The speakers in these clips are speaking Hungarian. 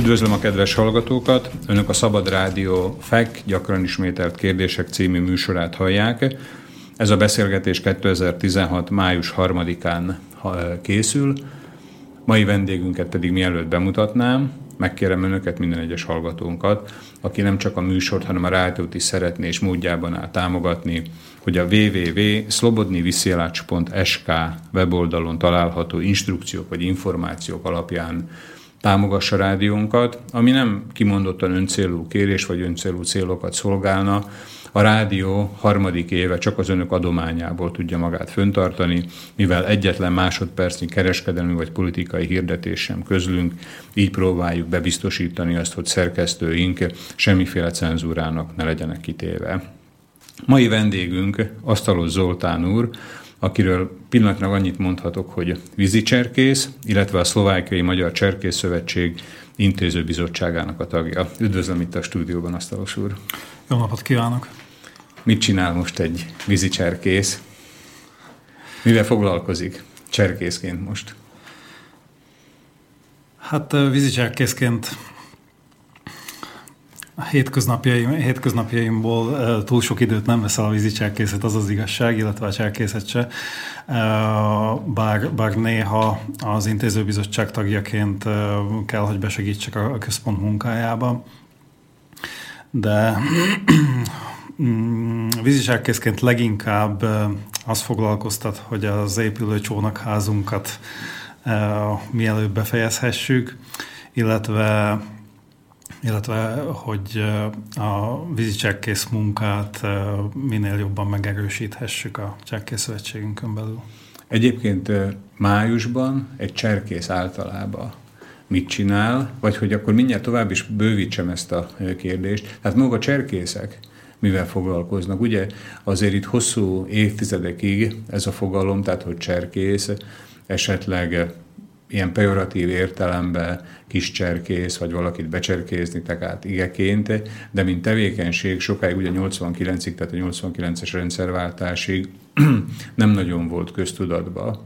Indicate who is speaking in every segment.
Speaker 1: Üdvözlöm a kedves hallgatókat! Önök a Szabad Rádió FEK gyakran ismételt kérdések című műsorát hallják. Ez a beszélgetés 2016. május 3-án készül. Mai vendégünket pedig mielőtt bemutatnám, megkérem önöket, minden egyes hallgatónkat, aki nem csak a műsort, hanem a rádiót is szeretné és módjában áll támogatni, hogy a www.slobodniviszielacs.sk weboldalon található instrukciók vagy információk alapján támogassa rádiónkat, ami nem kimondottan öncélú kérés vagy öncélú célokat szolgálna, a rádió harmadik éve csak az önök adományából tudja magát föntartani, mivel egyetlen másodpercnyi kereskedelmi vagy politikai hirdetés sem közlünk, így próbáljuk bebiztosítani azt, hogy szerkesztőink semmiféle cenzúrának ne legyenek kitéve. Mai vendégünk Asztalos Zoltán úr, akiről pillanatnyilag annyit mondhatok, hogy vízicserkész, illetve a Szlovákiai Magyar Cserkész Szövetség intézőbizottságának a tagja. Üdvözlöm itt a stúdióban, Asztalos úr!
Speaker 2: Jó napot kívánok!
Speaker 1: Mit csinál most egy vízicserkész? Mivel foglalkozik cserkészként most?
Speaker 2: Hát vízicserkészként hétköznapjaim, hétköznapjaimból túl sok időt nem veszel a vízicserkészet, az az igazság, illetve a cserkészet se. Bár, bár néha az intézőbizottság tagjaként kell, hogy besegítsek a központ munkájába. De mm, vízicserkészként leginkább az foglalkoztat, hogy az épülő csónakházunkat mielőbb befejezhessük, illetve illetve hogy a vízi csekkész munkát minél jobban megerősíthessük a csekkész szövetségünkön belül.
Speaker 1: Egyébként májusban egy cserkész általában mit csinál, vagy hogy akkor mindjárt tovább is bővítsem ezt a kérdést. Tehát maga cserkészek mivel foglalkoznak. Ugye azért itt hosszú évtizedekig ez a fogalom, tehát hogy cserkész, esetleg ilyen pejoratív értelemben kis cserkész, vagy valakit becserkészni, tehát igeként, de mint tevékenység sokáig, ugye 89-ig, tehát a 89-es rendszerváltásig nem nagyon volt köztudatba.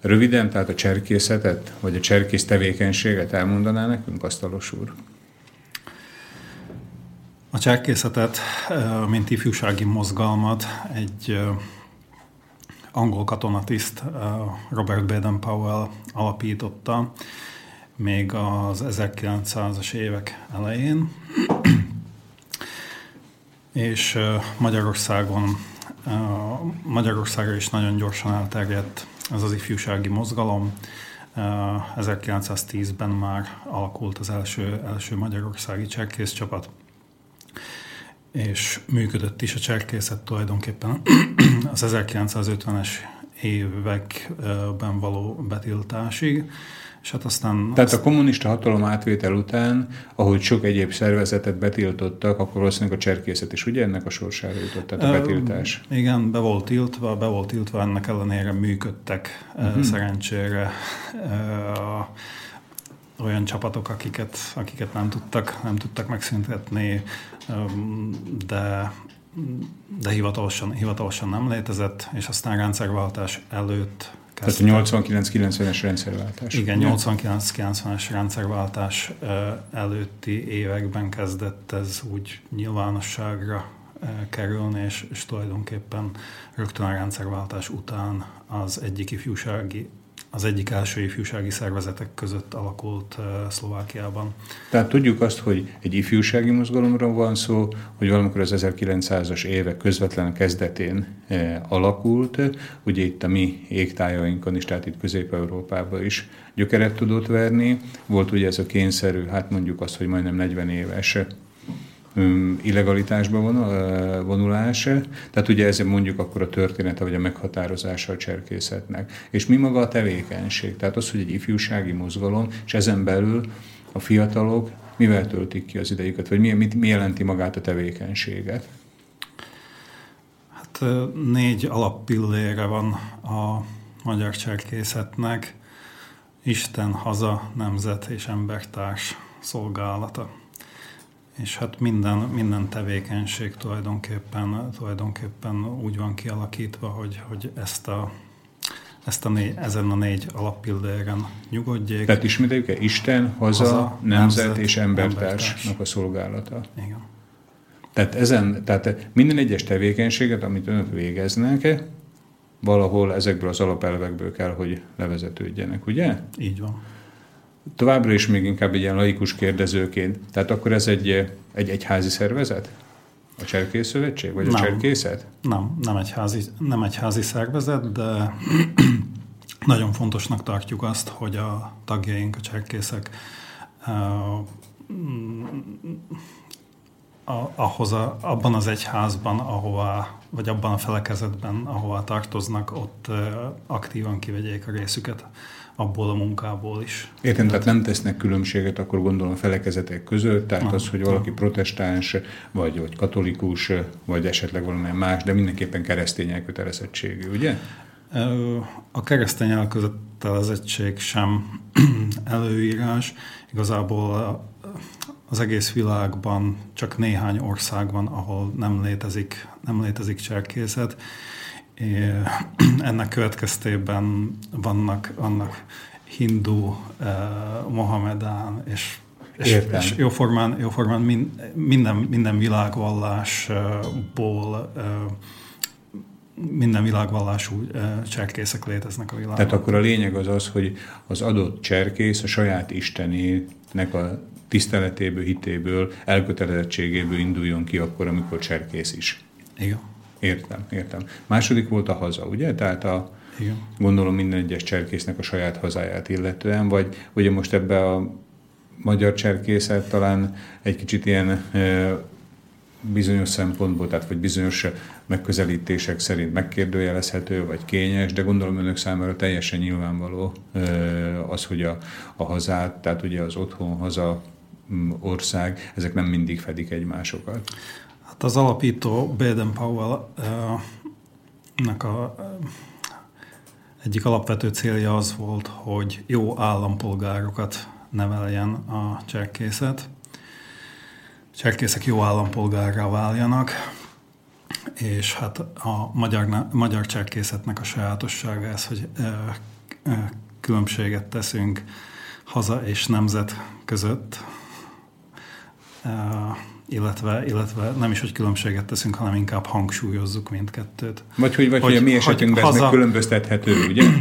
Speaker 1: Röviden, tehát a cserkészetet, vagy a cserkész tevékenységet elmondaná nekünk, Asztalos úr?
Speaker 2: A cserkészetet, mint ifjúsági mozgalmat egy angol katonatiszt Robert Baden-Powell alapította még az 1900-as évek elején, és Magyarországon Magyarországra is nagyon gyorsan elterjedt ez az ifjúsági mozgalom. 1910-ben már alakult az első, első magyarországi cserkész csapat, és működött is a cserkészet tulajdonképpen az 1950-es években való betiltásig. És hát aztán
Speaker 1: Tehát a kommunista hatalom átvétel után, ahogy sok egyéb szervezetet betiltottak, akkor valószínűleg a cserkészet is ugye ennek a sorsára jutott, tehát a betiltás.
Speaker 2: Uh, igen, be volt tiltva, be volt tiltva, ennek ellenére működtek uh-huh. szerencsére uh, olyan csapatok, akiket, akiket nem tudtak, nem tudtak megszüntetni, de de hivatalosan, hivatalosan nem létezett, és aztán rendszerváltás előtt
Speaker 1: tehát a 89-90-es rendszerváltás.
Speaker 2: Igen, 89-90-es rendszerváltás előtti években kezdett ez úgy nyilvánosságra kerülni, és, és tulajdonképpen rögtön a rendszerváltás után az egyik ifjúsági az egyik első ifjúsági szervezetek között alakult Szlovákiában.
Speaker 1: Tehát tudjuk azt, hogy egy ifjúsági mozgalomról van szó, hogy valamikor az 1900-as évek közvetlen kezdetén alakult, ugye itt a mi égtájainkon is, tehát itt Közép-Európában is gyökeret tudott verni. Volt ugye ez a kényszerű, hát mondjuk azt, hogy majdnem 40 éves illegalitásba vonulás. Tehát ugye ez mondjuk akkor a története, vagy a meghatározása a cserkészetnek. És mi maga a tevékenység? Tehát az, hogy egy ifjúsági mozgalom, és ezen belül a fiatalok mivel töltik ki az idejüket, vagy mi, mi, mi jelenti magát a tevékenységet?
Speaker 2: Hát négy alappillére van a magyar cserkészetnek. Isten, haza, nemzet és embertárs szolgálata és hát minden, minden tevékenység tulajdonképpen, tulajdonképpen úgy van kialakítva, hogy, hogy ezt, a, ezt a négy, ezen a négy alappilléren nyugodjék.
Speaker 1: Tehát ismételjük-e Isten, haza, haza nemzet, nemzet és embertársnak embertárs. a szolgálata.
Speaker 2: Igen.
Speaker 1: Tehát, ezen, tehát minden egyes tevékenységet, amit önök végeznek, valahol ezekből az alapelvekből kell, hogy levezetődjenek, ugye?
Speaker 2: Így van.
Speaker 1: Továbbra is még inkább egy ilyen laikus kérdezőként. Tehát akkor ez egy, egy egyházi szervezet? A Cserkész Szövetség? Vagy nem, a Cserkészet?
Speaker 2: Nem, nem egy, házi, nem egy házi szervezet, de nagyon fontosnak tartjuk azt, hogy a tagjaink, a cserkészek a, ahhoz a, abban az egyházban, ahová, vagy abban a felekezetben, ahová tartoznak, ott aktívan kivegyék a részüket abból a munkából is.
Speaker 1: Értem, tehát nem tesznek különbséget, akkor gondolom a felekezetek között, tehát nem, az, hogy valaki protestáns, vagy, vagy katolikus, vagy esetleg valamilyen más, de mindenképpen keresztény elkötelezettségű, ugye?
Speaker 2: A keresztény elkötelezettség sem előírás. Igazából az egész világban csak néhány ország van, ahol nem létezik, nem létezik cserkészet. Ennek következtében vannak, vannak hindu, mohamedán és és, és jóformán, jóformán minden, minden világvallásból minden világvallású cserkészek léteznek a világban.
Speaker 1: Tehát akkor a lényeg az az, hogy az adott cserkész a saját istenének a tiszteletéből, hitéből, elkötelezettségéből induljon ki akkor, amikor cserkész is.
Speaker 2: Igen.
Speaker 1: Értem, értem. Második volt a haza, ugye? Tehát a, Igen. gondolom minden egyes cserkésznek a saját hazáját illetően, vagy ugye most ebbe a magyar cserkészet talán egy kicsit ilyen e, bizonyos szempontból, tehát vagy bizonyos megközelítések szerint megkérdőjelezhető, vagy kényes, de gondolom önök számára teljesen nyilvánvaló e, az, hogy a, a hazát, tehát ugye az otthon haza ország, ezek nem mindig fedik egymásokat.
Speaker 2: Hát az alapító Baden Powell-nek a egyik alapvető célja az volt, hogy jó állampolgárokat neveljen a cserkészet. Cserkészek jó állampolgárra váljanak, és hát a magyar, magyar cserkészetnek a sajátossága ez, hogy különbséget teszünk haza és nemzet között, illetve, illetve nem is, hogy különbséget teszünk, hanem inkább hangsúlyozzuk mindkettőt.
Speaker 1: Vagy hogy, vagy hogy, hogy a mi esetünkben haza, ez megkülönböztethető, ugye?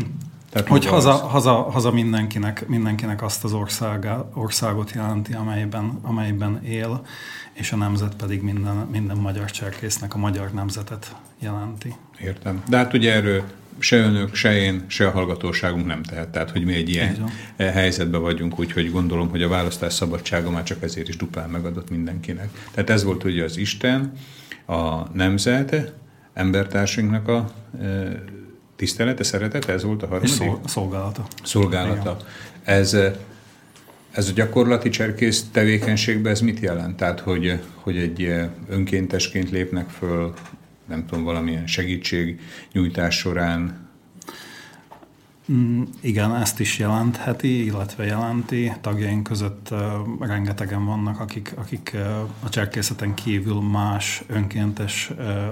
Speaker 2: Tehát hogy haza, haza, haza mindenkinek, mindenkinek azt az országá, országot jelenti, amelyben, amelyben él, és a nemzet pedig minden, minden magyar cserkésznek a magyar nemzetet jelenti.
Speaker 1: Értem. De hát ugye erről se önök, se én, se a hallgatóságunk nem tehet. Tehát, hogy mi egy ilyen helyzetben vagyunk, úgyhogy gondolom, hogy a választás szabadsága már csak ezért is duplán megadott mindenkinek. Tehát ez volt ugye az Isten, a nemzet, embertársunknak a e, tisztelete, szeretete, ez volt a harmadik?
Speaker 2: Szol, szolgálata.
Speaker 1: Szolgálata. Ez, ez a gyakorlati cserkész tevékenységben ez mit jelent? Tehát, hogy, hogy egy önkéntesként lépnek föl nem tudom, valamilyen segítségnyújtás során?
Speaker 2: Mm, igen, ezt is jelentheti, illetve jelenti. Tagjaink között rengetegen vannak, akik, akik a cserkészeten kívül más önkéntes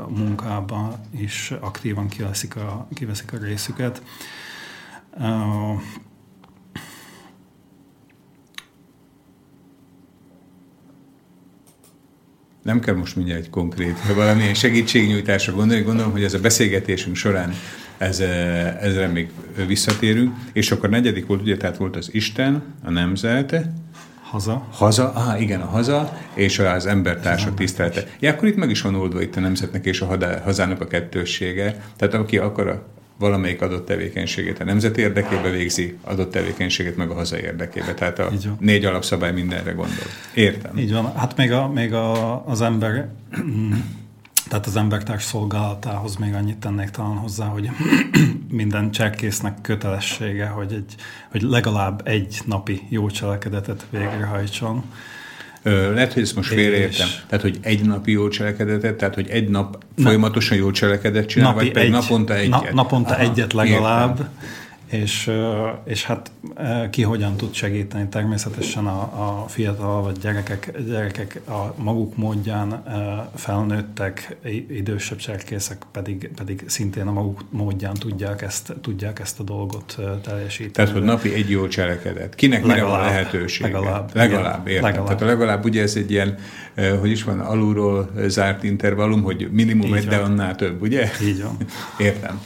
Speaker 2: munkában is aktívan kiveszik a, kiveszik a részüket.
Speaker 1: Nem kell most mindjárt egy konkrét, valamilyen segítségnyújtásra gondolni, gondolom, hogy ez a beszélgetésünk során ez, eh, ezre még visszatérünk, és akkor negyedik volt, ugye, tehát volt az Isten, a nemzet,
Speaker 2: Haza.
Speaker 1: Haza, ah, igen, a haza, és az embertársak tisztelete. Ja, akkor itt meg is van oldva itt a nemzetnek és a hazának a kettőssége. Tehát aki akar valamelyik adott tevékenységét a nemzet érdekébe végzi, adott tevékenységet meg a haza érdekébe. Tehát a négy alapszabály mindenre gondol. Értem.
Speaker 2: Így van. Hát még, a, még a, az ember, tehát az embertárs szolgálatához még annyit tennék talán hozzá, hogy minden csekkésznek kötelessége, hogy, egy, hogy legalább egy napi jó cselekedetet végrehajtson
Speaker 1: lehet, hogy ezt most félreértem. Tehát, hogy egy napi jó cselekedetet, tehát, hogy egy nap folyamatosan jó cselekedet csinál, napi vagy pedig egy, naponta egyet? Na,
Speaker 2: naponta Aha, egyet legalább. Értem. És, és hát ki hogyan tud segíteni természetesen a, a fiatal vagy gyerekek, gyerekek a maguk módján felnőttek, idősebb cserkészek pedig, pedig szintén a maguk módján tudják ezt, tudják ezt a dolgot teljesíteni.
Speaker 1: Tehát, hogy napi egy jó cselekedet. Kinek legalább, mire van lehetőség?
Speaker 2: Legalább.
Speaker 1: Legalább, értem. Legalább. Tehát a legalább ugye ez egy ilyen, hogy is van, alulról zárt intervallum, hogy minimum egy, de annál több, ugye?
Speaker 2: Így van.
Speaker 1: Értem.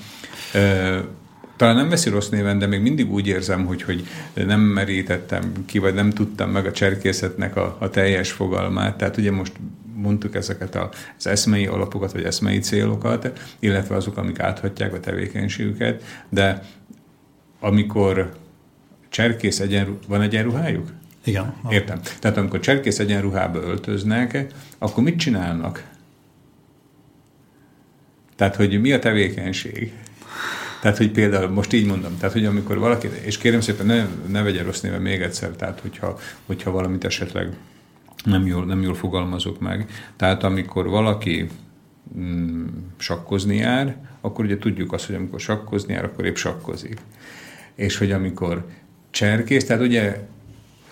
Speaker 1: Talán nem veszi rossz néven, de még mindig úgy érzem, hogy, hogy nem merítettem ki, vagy nem tudtam meg a cserkészetnek a, a teljes fogalmát. Tehát ugye most mondtuk ezeket az eszmei alapokat, vagy eszmei célokat, illetve azok, amik áthatják a tevékenységüket, de amikor cserkész egyenru- van egyenruhájuk?
Speaker 2: Igen.
Speaker 1: Értem. Tehát amikor cserkész egyenruhába öltöznek, akkor mit csinálnak? Tehát, hogy mi a tevékenység? Tehát, hogy például most így mondom, tehát, hogy amikor valaki, és kérem szépen, ne, ne vegye rossz néve még egyszer, tehát, hogyha, hogyha valamit esetleg nem jól, nem jól fogalmazok meg. Tehát, amikor valaki mm, sakkozni jár, akkor ugye tudjuk azt, hogy amikor sakkozni jár, akkor épp sakkozik. És hogy amikor cserkész, tehát ugye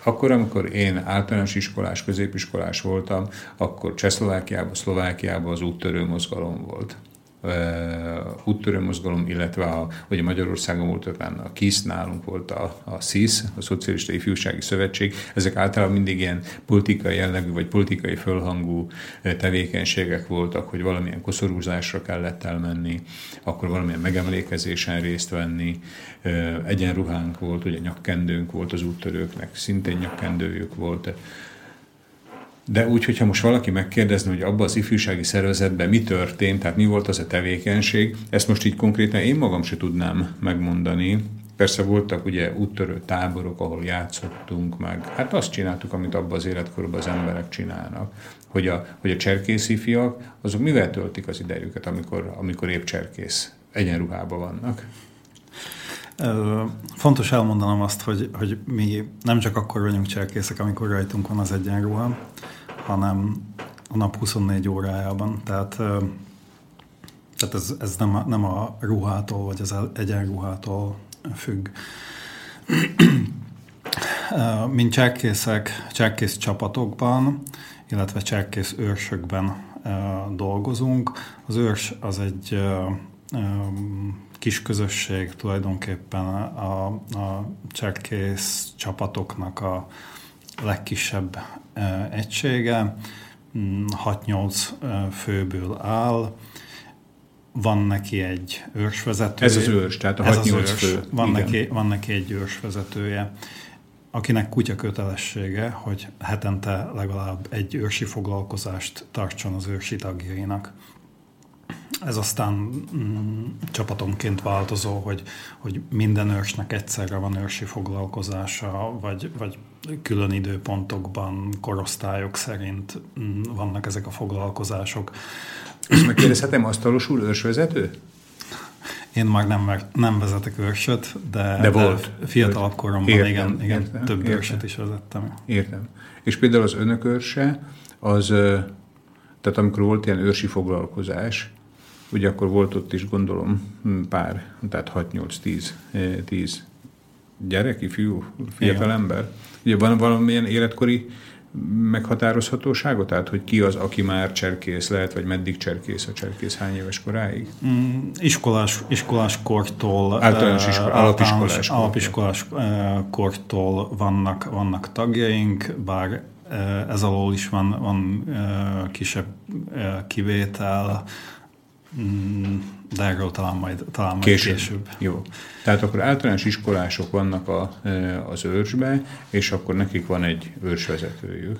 Speaker 1: akkor, amikor én általános iskolás, középiskolás voltam, akkor Csehszlovákiában, Szlovákiában az úttörő mozgalom volt úttörő mozgalom, illetve a, ugye Magyarországon volt a KISZ, nálunk volt a, a SZISZ, a Szocialista Ifjúsági Szövetség. Ezek általában mindig ilyen politikai jellegű, vagy politikai fölhangú tevékenységek voltak, hogy valamilyen koszorúzásra kellett elmenni, akkor valamilyen megemlékezésen részt venni. Egyenruhánk volt, ugye nyakkendőnk volt az úttörőknek, szintén nyakkendőjük volt de úgy, hogyha most valaki megkérdezne, hogy abban az ifjúsági szervezetben mi történt, tehát mi volt az a tevékenység, ezt most így konkrétan én magam se tudnám megmondani. Persze voltak ugye úttörő táborok, ahol játszottunk meg. Hát azt csináltuk, amit abban az életkorban az emberek csinálnak. Hogy a, hogy a cserkészi fiak, azok mivel töltik az idejüket, amikor, amikor épp cserkész egyenruhában vannak?
Speaker 2: Fontos elmondanom azt, hogy, hogy mi nem csak akkor vagyunk cserkészek, amikor rajtunk van az egyenruha, hanem a nap 24 órájában. Tehát, tehát ez, ez nem, a, nem a ruhától vagy az egyenruhától függ. Mint cserkészek, cserkész csapatokban, illetve cserkész őrsökben dolgozunk. Az őrs az egy kis közösség tulajdonképpen a, a cserkész csapatoknak a legkisebb egysége, 6-8 mm, főből áll, van neki egy őrsvezetője.
Speaker 1: Ez az őrs, tehát a 6-8 fő.
Speaker 2: Van neki, van neki egy őrsvezetője, akinek kutya kötelessége, hogy hetente legalább egy őrsi foglalkozást tartson az őrsi tagjainak. Ez aztán mm, csapatonként változó, hogy, hogy minden őrsnek egyszerre van őrsi foglalkozása, vagy, vagy külön időpontokban, korosztályok szerint mm, vannak ezek a foglalkozások.
Speaker 1: És megkérdezhetem, asztalos úr ősvezető?
Speaker 2: Én már nem, nem vezetek őrsöt, de,
Speaker 1: de, volt.
Speaker 2: de fiatalabb koromban értem, igen, igen értem, több értem. őrsöt is vezettem.
Speaker 1: Értem. És például az önök őrse, az, tehát amikor volt ilyen őrsi foglalkozás, ugye akkor volt ott is gondolom pár, tehát 6-8-10 10 gyerek, ifjú, fiatal ember. Ugye van valamilyen életkori meghatározhatósága? Tehát, hogy ki az, aki már cserkész lehet, vagy meddig cserkész a cserkész hány éves koráig?
Speaker 2: Mm, iskolás, iskolás kortól,
Speaker 1: általános iskola, alapiskolás,
Speaker 2: alapiskolás kortól vannak, vannak tagjaink, bár ez alól is van, van kisebb kivétel, mm, de erről talán majd, talán majd később. később.
Speaker 1: Jó. Tehát akkor általános iskolások vannak a, e, az őrsbe, és akkor nekik van egy őrsvezetőjük.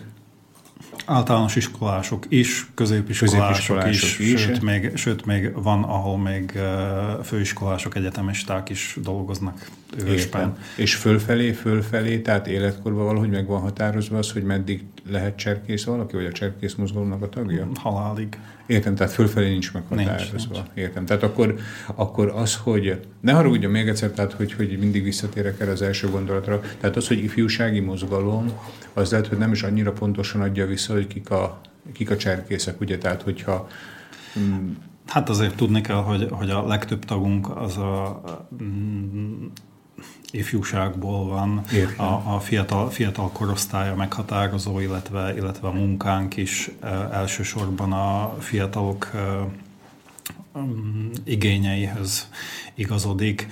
Speaker 2: Általános iskolások is, középiskolások, középiskolások is, is, sőt még, sőt még van, ahol még e, főiskolások, egyetemisták is dolgoznak ősben.
Speaker 1: És fölfelé, fölfelé, tehát életkorban valahogy meg van határozva az, hogy meddig lehet cserkész valaki, vagy a cserkész mozgalomnak a tagja?
Speaker 2: Halálig.
Speaker 1: Értem, tehát fölfelé nincs meghatározva. Értem. Tehát akkor, akkor az, hogy ne haragudjon még egyszer, tehát hogy, hogy mindig visszatérek erre az első gondolatra, tehát az, hogy ifjúsági mozgalom, az lehet, hogy nem is annyira pontosan adja vissza, hogy kik a, kik a cserkészek, ugye, tehát hogyha
Speaker 2: Hát azért tudni kell, hogy, hogy a legtöbb tagunk az a, mm, ifjúságból van, a, a fiatal, fiatal korosztálya meghatározó, illetve, illetve a munkánk is elsősorban a fiatalok igényeihez igazodik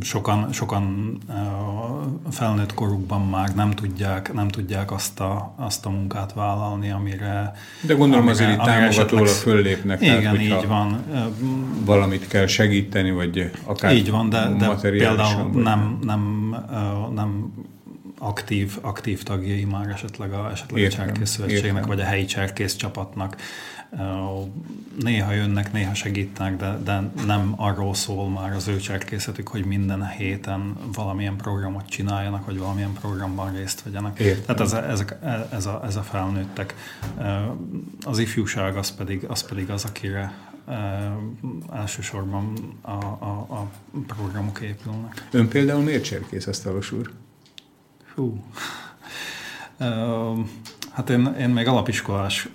Speaker 2: sokan, sokan felnőtt korukban már nem tudják, nem tudják azt, a, azt a munkát vállalni, amire...
Speaker 1: De gondolom amire, azért itt támogatóra föllépnek.
Speaker 2: Igen, tehát, így van.
Speaker 1: Valamit kell segíteni, vagy akár
Speaker 2: Így van, de, de például vagy nem, nem, nem aktív, aktív tagjai már esetleg a, esetleg értem, a cserkész szövetségnek, vagy a helyi cserkész csapatnak. Néha jönnek, néha segítenek, de, de nem arról szól már az ő cserkészetük, hogy minden héten valamilyen programot csináljanak, vagy valamilyen programban részt vegyenek. Értem. Tehát ez, ez, ez, a, ez a felnőttek. Az ifjúság az pedig az, pedig az akire elsősorban a, a, a programok épülnek.
Speaker 1: Ön például miért cserkész, Asztalos úr?
Speaker 2: Hú. Hát én, én még alapiskolás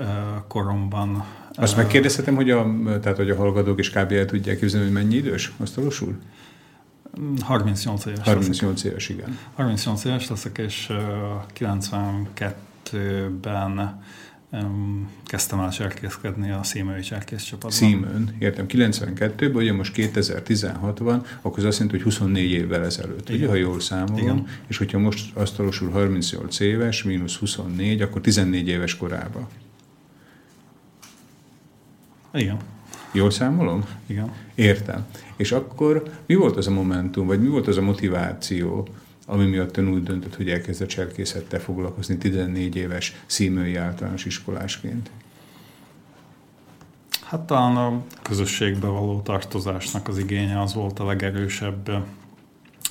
Speaker 2: koromban...
Speaker 1: Azt megkérdezhetem, hogy a, tehát, hogy a hallgatók is kb. el tudják képzelni, hogy mennyi idős, asztalos úr?
Speaker 2: 38 éves
Speaker 1: 38 leszek. éves, igen.
Speaker 2: 38 éves leszek, és 92-ben kezdtem el cserkészkedni a Szímői cserkész csapatban.
Speaker 1: Szímőn, értem, 92-ben, ugye most 2016 van, akkor az azt jelenti, hogy 24 évvel ezelőtt, Igen. ugye, ha jól számolom, Igen. és hogyha most asztalosul 38 éves, mínusz 24, akkor 14 éves korában.
Speaker 2: Igen.
Speaker 1: Jól számolom?
Speaker 2: Igen.
Speaker 1: Értem. És akkor mi volt az a momentum, vagy mi volt az a motiváció, ami miatt ön úgy döntött, hogy elkezd a cserkészettel foglalkozni 14 éves szímői általános iskolásként?
Speaker 2: Hát talán a közösségbe való tartozásnak az igénye az volt a legerősebb,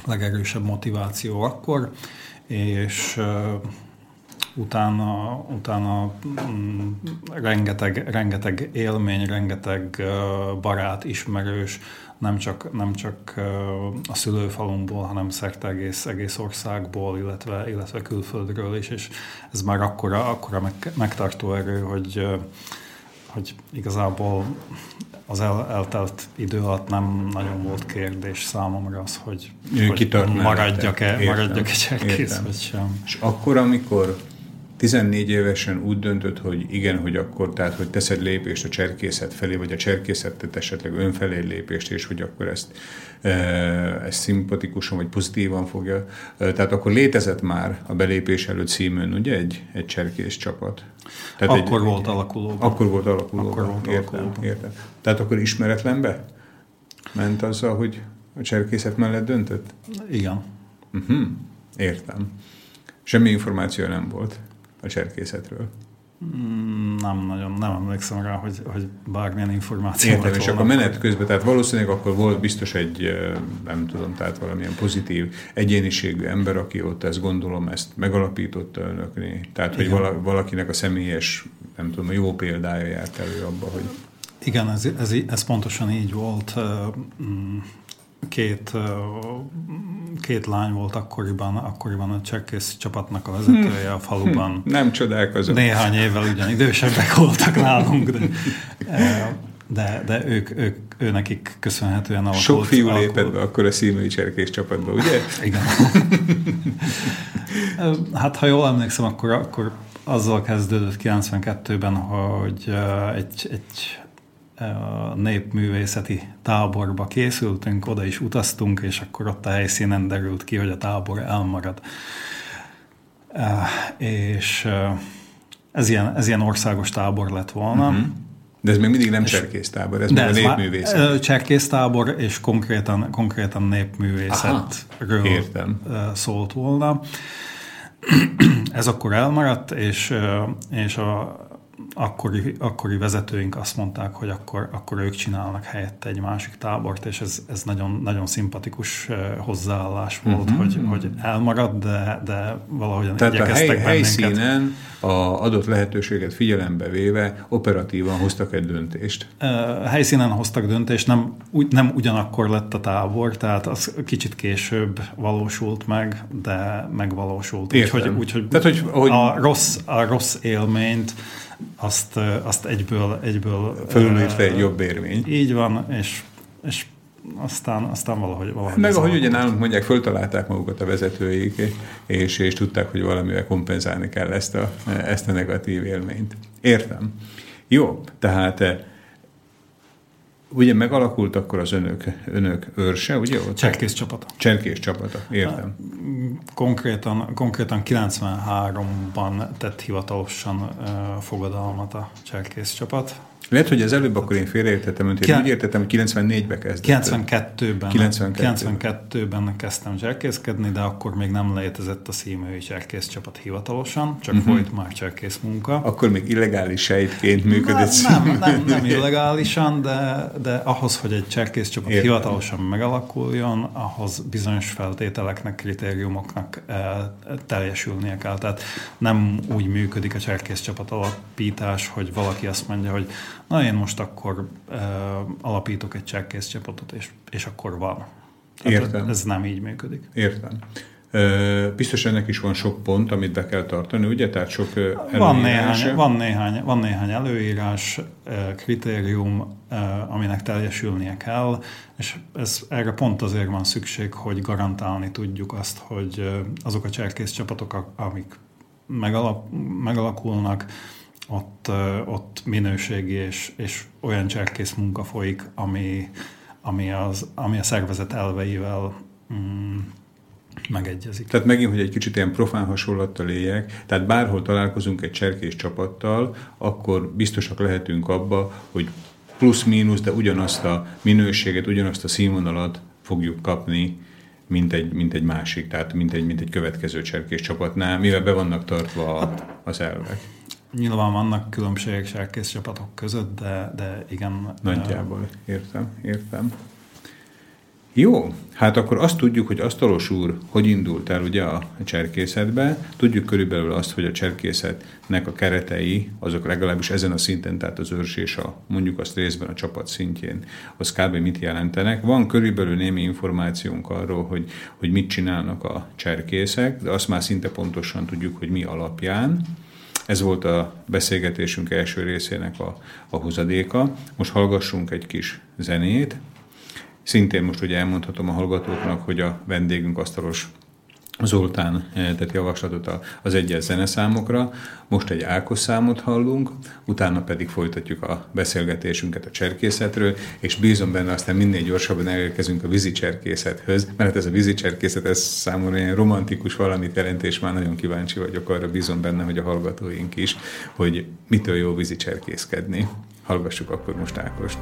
Speaker 2: legerősebb motiváció akkor, és utána, utána mm, rengeteg, rengeteg élmény, rengeteg barát, ismerős, nem csak, nem csak a szülőfalumból, hanem szerte egész, egész országból, illetve, illetve külföldről is, és ez már akkora, akkora meg, megtartó erő, hogy, hogy igazából az el, eltelt idő alatt nem nagyon volt kérdés számomra az, hogy, hogy maradjak-e, maradjak-e cserkész, vagy sem.
Speaker 1: És akkor, amikor 14 évesen úgy döntött, hogy igen, hogy akkor, tehát, hogy teszed lépést a cserkészet felé, vagy a cserkészetet esetleg önfelé lépést, és hogy akkor ezt, e, ezt szimpatikusan, vagy pozitívan fogja. E, tehát akkor létezett már a belépés előtt címön, ugye, egy, egy cserkész csapat?
Speaker 2: Tehát akkor egy, volt alakulóban.
Speaker 1: Akkor volt alakulóban. Akkor volt értem, értem. Tehát akkor ismeretlenbe ment azzal, hogy a cserkészet mellett döntött?
Speaker 2: Igen.
Speaker 1: Uh-huh. Értem. Semmi információ nem volt a cserkészetről?
Speaker 2: Mm, nem nagyon, nem emlékszem rá, hogy, hogy bármilyen információ
Speaker 1: Értem, és akkor menet közben, tehát valószínűleg akkor volt biztos egy, nem tudom, tehát valamilyen pozitív egyéniségű ember, aki ott ezt gondolom, ezt megalapította önökné. Tehát, hogy vala, valakinek a személyes, nem tudom, jó példája járt elő abba, hogy...
Speaker 2: Igen, ez, ez, ez pontosan így volt. Két, két lány volt akkoriban, akkoriban a csekkész csapatnak a vezetője a faluban.
Speaker 1: Hm, nem csodálkozom.
Speaker 2: Néhány évvel ugyan idősebbek voltak nálunk, de, de, de ők, ők, ő nekik köszönhetően alakult.
Speaker 1: Sok fiú alakult. lépett be akkor a színműi cserkész csapatba, ugye?
Speaker 2: Igen. hát ha jól emlékszem, akkor, akkor azzal kezdődött 92-ben, hogy egy, egy a népművészeti táborba készültünk, oda is utaztunk, és akkor ott a helyszínen derült ki, hogy a tábor elmarad. És ez ilyen, ez ilyen országos tábor lett volna. Uh-huh.
Speaker 1: De ez még mindig nem cserkésztábor, ez, ez még a népművészet.
Speaker 2: Cserkésztábor, és konkrétan, konkrétan népművészetről Értem. szólt volna. Ez akkor elmaradt, és, és a akkori, akkori vezetőink azt mondták, hogy akkor, akkor ők csinálnak helyette egy másik tábort, és ez, ez nagyon, nagyon szimpatikus hozzáállás volt, uh-huh. hogy, hogy elmarad, de, de valahogyan
Speaker 1: Tehát igyekeztek a hely, helyszínen a adott lehetőséget figyelembe véve operatívan hoztak egy döntést.
Speaker 2: Helyszínen hoztak döntést, nem, nem ugyanakkor lett a tábor, tehát az kicsit később valósult meg, de megvalósult. Úgyhogy úgy, hogy, Tehát, hogy, hogy a, rossz, a rossz élményt azt, azt egyből, egyből
Speaker 1: fölülírta egy jobb érvény.
Speaker 2: Így van, és, és aztán, aztán valahogy, valahogy
Speaker 1: Meg ahogy ugye nálunk mondják, föltalálták magukat a vezetőik, és, és tudták, hogy valamivel kompenzálni kell ezt a, ezt a negatív élményt. Értem. Jó, tehát ugye megalakult akkor az önök, önök őrse, ugye?
Speaker 2: Ott Cserkész csapata.
Speaker 1: Cserkész csapata, értem.
Speaker 2: Konkrétan, konkrétan 93-ban tett hivatalosan uh, fogadalmat a Cserkész csapat.
Speaker 1: Lehet, hogy az előbb akkor én félreértettem, hogy én úgy értettem, hogy 94-ben kezdett.
Speaker 2: 92-ben, 92. 92-ben kezdtem zserkészkedni, de akkor még nem létezett a szímői cserkész csapat hivatalosan, csak uh-huh. folyt már cserkész munka.
Speaker 1: Akkor még illegális sejtként működött
Speaker 2: nem, nem, nem, nem illegálisan, de, de ahhoz, hogy egy cserkész csapat Értem. hivatalosan megalakuljon, ahhoz bizonyos feltételeknek, kritériumoknak e, teljesülnie kell. Tehát nem úgy működik a cserkész csapat alapítás, hogy valaki azt mondja, hogy na én most akkor uh, alapítok egy cserkész csapatot, és, és akkor van. Tehát Értem. Ez nem így működik.
Speaker 1: Értem. Biztos ennek is van sok pont, amit be kell tartani, ugye? Tehát sok
Speaker 2: van néhány, van, néhány, van néhány előírás, kritérium, aminek teljesülnie kell, és ez, erre pont azért van szükség, hogy garantálni tudjuk azt, hogy azok a cserkész csapatok, amik megalap, megalakulnak, ott, ott minőségi és, és olyan cserkész munka folyik, ami, ami, az, ami a szervezet elveivel mm, megegyezik.
Speaker 1: Tehát megint, hogy egy kicsit ilyen profán hasonlattal éljek, tehát bárhol találkozunk egy cserkész csapattal, akkor biztosak lehetünk abba, hogy plusz-mínusz, de ugyanazt a minőséget, ugyanazt a színvonalat fogjuk kapni, mint egy, mint egy másik, tehát mint egy, mint egy következő cserkész csapatnál, mivel be vannak tartva hát, az elvek.
Speaker 2: Nyilván vannak különbségek serkész csapatok között, de, de igen.
Speaker 1: Nagyjából, értem, értem. Jó, hát akkor azt tudjuk, hogy Asztalos úr hogy indult el ugye a cserkészetbe. Tudjuk körülbelül azt, hogy a cserkészetnek a keretei, azok legalábbis ezen a szinten, tehát az őrs és a, mondjuk azt részben a csapat szintjén, az kb. mit jelentenek. Van körülbelül némi információnk arról, hogy, hogy mit csinálnak a cserkészek, de azt már szinte pontosan tudjuk, hogy mi alapján. Ez volt a beszélgetésünk első részének a, a hozadéka. Most hallgassunk egy kis zenét. Szintén most ugye elmondhatom a hallgatóknak, hogy a vendégünk asztalos Zoltán eh, tett javaslatot az egyes zeneszámokra. Most egy Ákos számot hallunk, utána pedig folytatjuk a beszélgetésünket a cserkészetről, és bízom benne, aztán minél gyorsabban elérkezünk a vízi cserkészethez, mert ez a vízi cserkészet, ez számomra ilyen romantikus valamit jelent, és már nagyon kíváncsi vagyok arra, bízom benne, hogy a hallgatóink is, hogy mitől jó vízi cserkészkedni. Hallgassuk akkor most Ákost.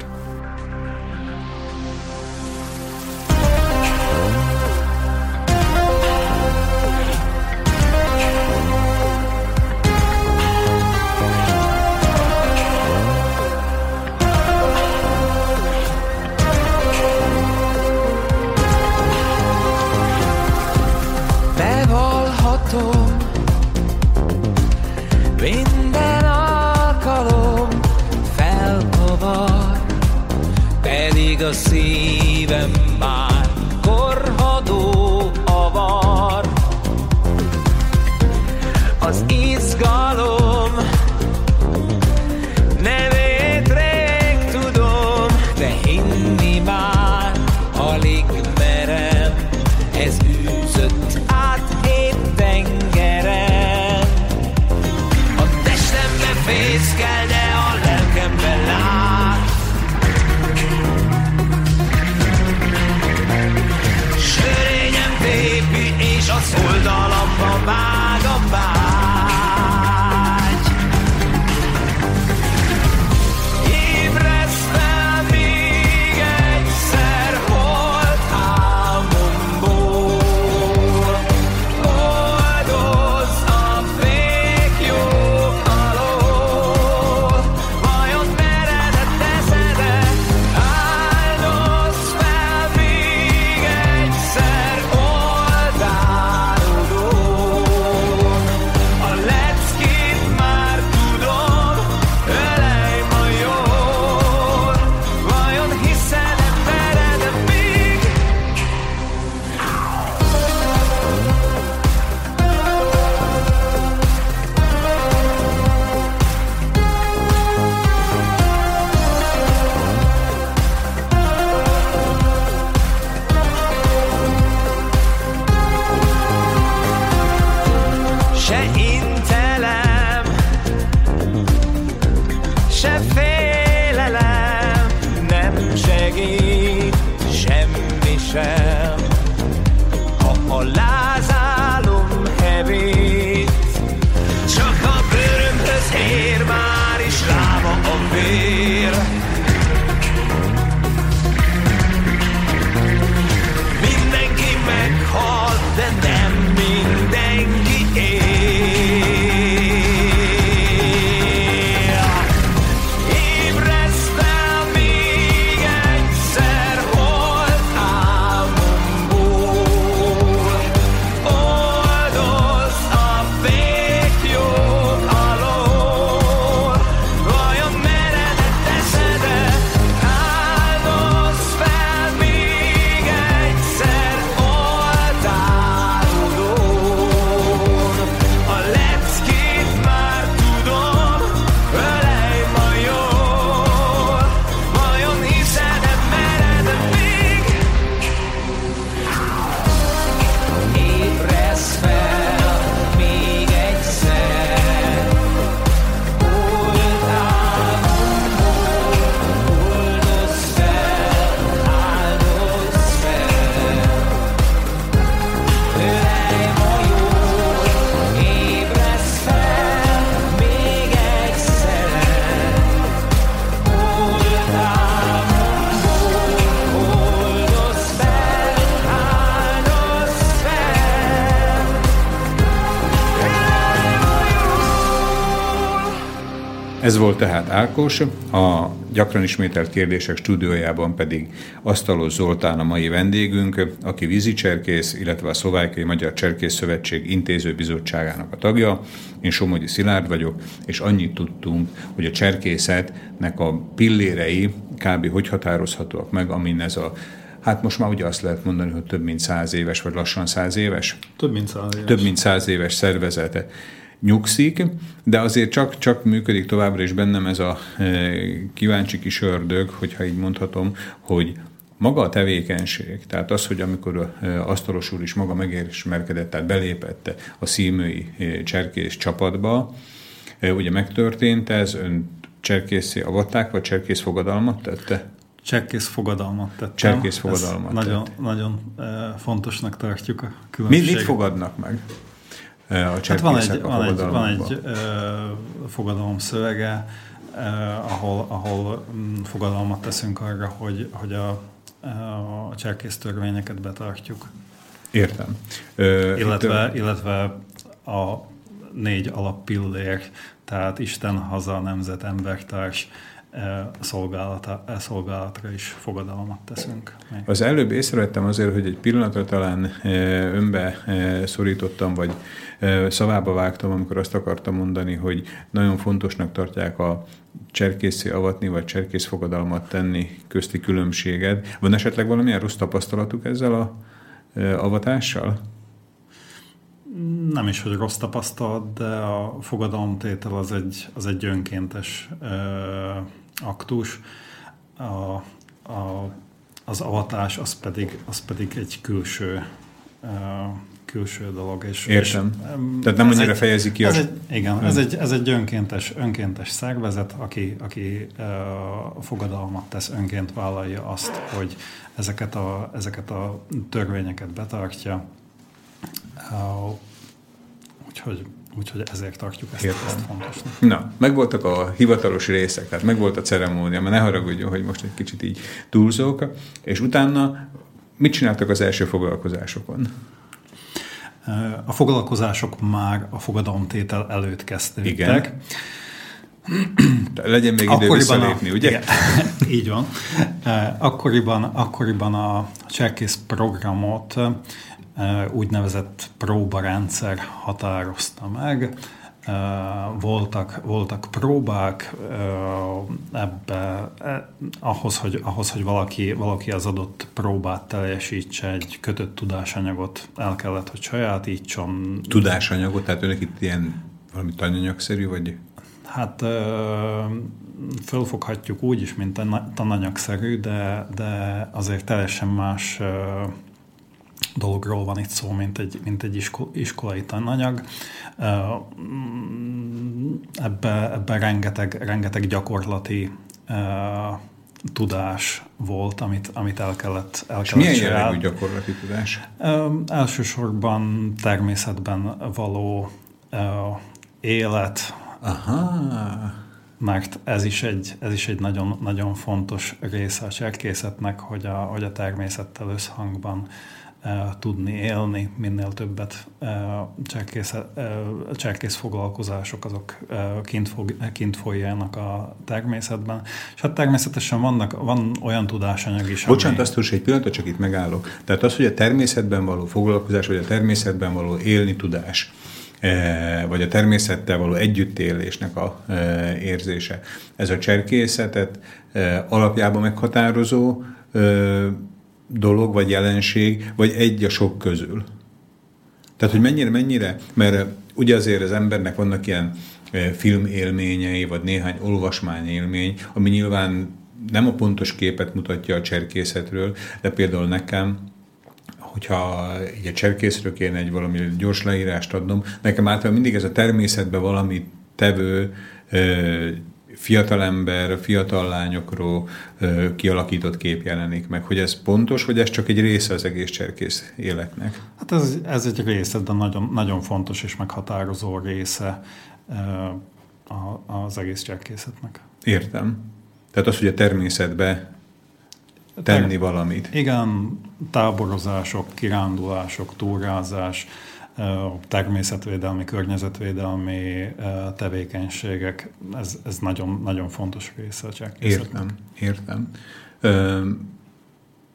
Speaker 1: Ákos, a gyakran ismételt kérdések stúdiójában pedig Asztalos Zoltán a mai vendégünk, aki vízicserkész, illetve a Szlovákiai Magyar Cserkész Szövetség intézőbizottságának a tagja. Én Somogyi Szilárd vagyok, és annyit tudtunk, hogy a cserkészetnek a pillérei kb. hogy határozhatóak meg, amin ez a Hát most már ugye azt lehet mondani, hogy több mint száz éves, vagy lassan száz éves
Speaker 2: Több mint száz éves.
Speaker 1: több mint száz éves szervezete nyugszik, de azért csak, csak működik továbbra is bennem ez a e, kíváncsi kis ördög, hogyha így mondhatom, hogy maga a tevékenység, tehát az, hogy amikor e, Asztalos úr is maga megismerkedett, tehát belépette a szímői e, cserkész csapatba, ugye megtörtént ez, ön cserkészé avatták, vagy cserkész fogadalmat tette?
Speaker 2: Cserkész fogadalmat tettem.
Speaker 1: Cserkész fogadalmat
Speaker 2: Nagyon,
Speaker 1: tett.
Speaker 2: nagyon eh, fontosnak tartjuk a
Speaker 1: Mit,
Speaker 2: különbséget.
Speaker 1: mit fogadnak meg a
Speaker 2: Hát van egy,
Speaker 1: a
Speaker 2: van egy, van egy fogadalom szövege, uh, ahol, ahol um, fogadalmat teszünk arra, hogy, hogy a, a cserkész törvényeket betartjuk.
Speaker 1: Értem. Ö,
Speaker 2: Illetve,
Speaker 1: itt,
Speaker 2: illetve a négy alappillér, tehát Isten, haza, nemzet, embertárs eh, szolgálata, eh, szolgálatra is fogadalmat teszünk. Még.
Speaker 1: Az előbb észrevettem azért, hogy egy pillanatra talán önbe szorítottam, vagy szavába vágtam, amikor azt akartam mondani, hogy nagyon fontosnak tartják a cserkészé avatni, vagy cserkész fogadalmat tenni közti különbséget. Van esetleg valamilyen rossz tapasztalatuk ezzel a avatással?
Speaker 2: Nem is, hogy rossz tapasztalat, de a fogadalomtétel az egy, az egy önkéntes ö, aktus. A, a, az avatás az pedig, az pedig egy külső ö, külső dolog. És,
Speaker 1: Értem.
Speaker 2: És,
Speaker 1: Tehát nem annyira
Speaker 2: egy-
Speaker 1: fejezi ki
Speaker 2: ez
Speaker 1: a-
Speaker 2: egy, Igen, ez egy, ez egy önkéntes, önkéntes szervezet, aki, aki ö, fogadalmat tesz, önként vállalja azt, hogy ezeket a, ezeket a törvényeket betartja. Uh, úgyhogy, úgyhogy ezért tartjuk ezt,
Speaker 1: Értem.
Speaker 2: ezt fontosnak.
Speaker 1: Na, megvoltak a hivatalos részek, tehát megvolt a ceremónia, mert ne haragudjon, hogy most egy kicsit így túlzók, és utána mit csináltak az első foglalkozásokon?
Speaker 2: A foglalkozások már a fogadalomtétel előtt kezdődtek.
Speaker 1: Igen. Legyen még idő visszalépni, ugye?
Speaker 2: Igen, így van. Eh, Akkoriban, akkoriban a cserkész programot eh, úgynevezett próbarendszer határozta meg. Voltak, voltak próbák ebbe, eh, ahhoz, hogy, ahhoz, hogy valaki, valaki az adott próbát teljesítse, egy kötött tudásanyagot el kellett, hogy sajátítson,
Speaker 1: Tudásanyagot, tehát önök itt ilyen valami tananyagszerű, vagy?
Speaker 2: Hát fölfoghatjuk úgy is, mint tananyagszerű, de, de azért teljesen más dologról van itt szó, mint egy, mint egy isko, iskolai tananyag. Ebben ebbe rengeteg, rengeteg gyakorlati tudás volt, amit, amit el kellett, el
Speaker 1: És
Speaker 2: kellett
Speaker 1: milyen jellegű gyakorlati tudás?
Speaker 2: Ö, elsősorban természetben való ö, élet,
Speaker 1: Aha,
Speaker 2: mert ez is egy, ez is egy nagyon, nagyon fontos része a cserkészetnek, hogy a, hogy a természettel összhangban tudni élni, minél többet uh, cserkész, uh, cserkész foglalkozások azok kint, fog, kint folyjanak a természetben. És hát természetesen vannak, van olyan tudásanyag is,
Speaker 1: Bocsánat, azt hogy egy pillanatot csak itt megállok. Tehát az, hogy a természetben való foglalkozás, vagy a természetben való élni tudás, eh, vagy a természettel való együttélésnek a eh, érzése. Ez a cserkészetet eh, alapjában meghatározó eh, dolog, vagy jelenség, vagy egy a sok közül. Tehát, hogy mennyire, mennyire, mert eh, ugye azért az embernek vannak ilyen eh, filmélményei, vagy néhány olvasmányélmény, ami nyilván nem a pontos képet mutatja a cserkészetről, de például nekem, hogyha így a cserkészről kéne egy valami gyors leírást adnom, nekem általában mindig ez a természetben valami tevő, ö, fiatalember, fiatal lányokról kialakított kép jelenik meg. Hogy ez pontos, vagy ez csak egy része az egész cserkész életnek?
Speaker 2: Hát ez, ez egy része, de nagyon, nagyon fontos és meghatározó része a, az egész cserkészetnek.
Speaker 1: Értem. Tehát az, hogy a természetbe tenni valamit.
Speaker 2: Igen, táborozások, kirándulások, túrázás, természetvédelmi, környezetvédelmi tevékenységek, ez, ez nagyon, nagyon fontos része a.
Speaker 1: Értem, értem. Ö,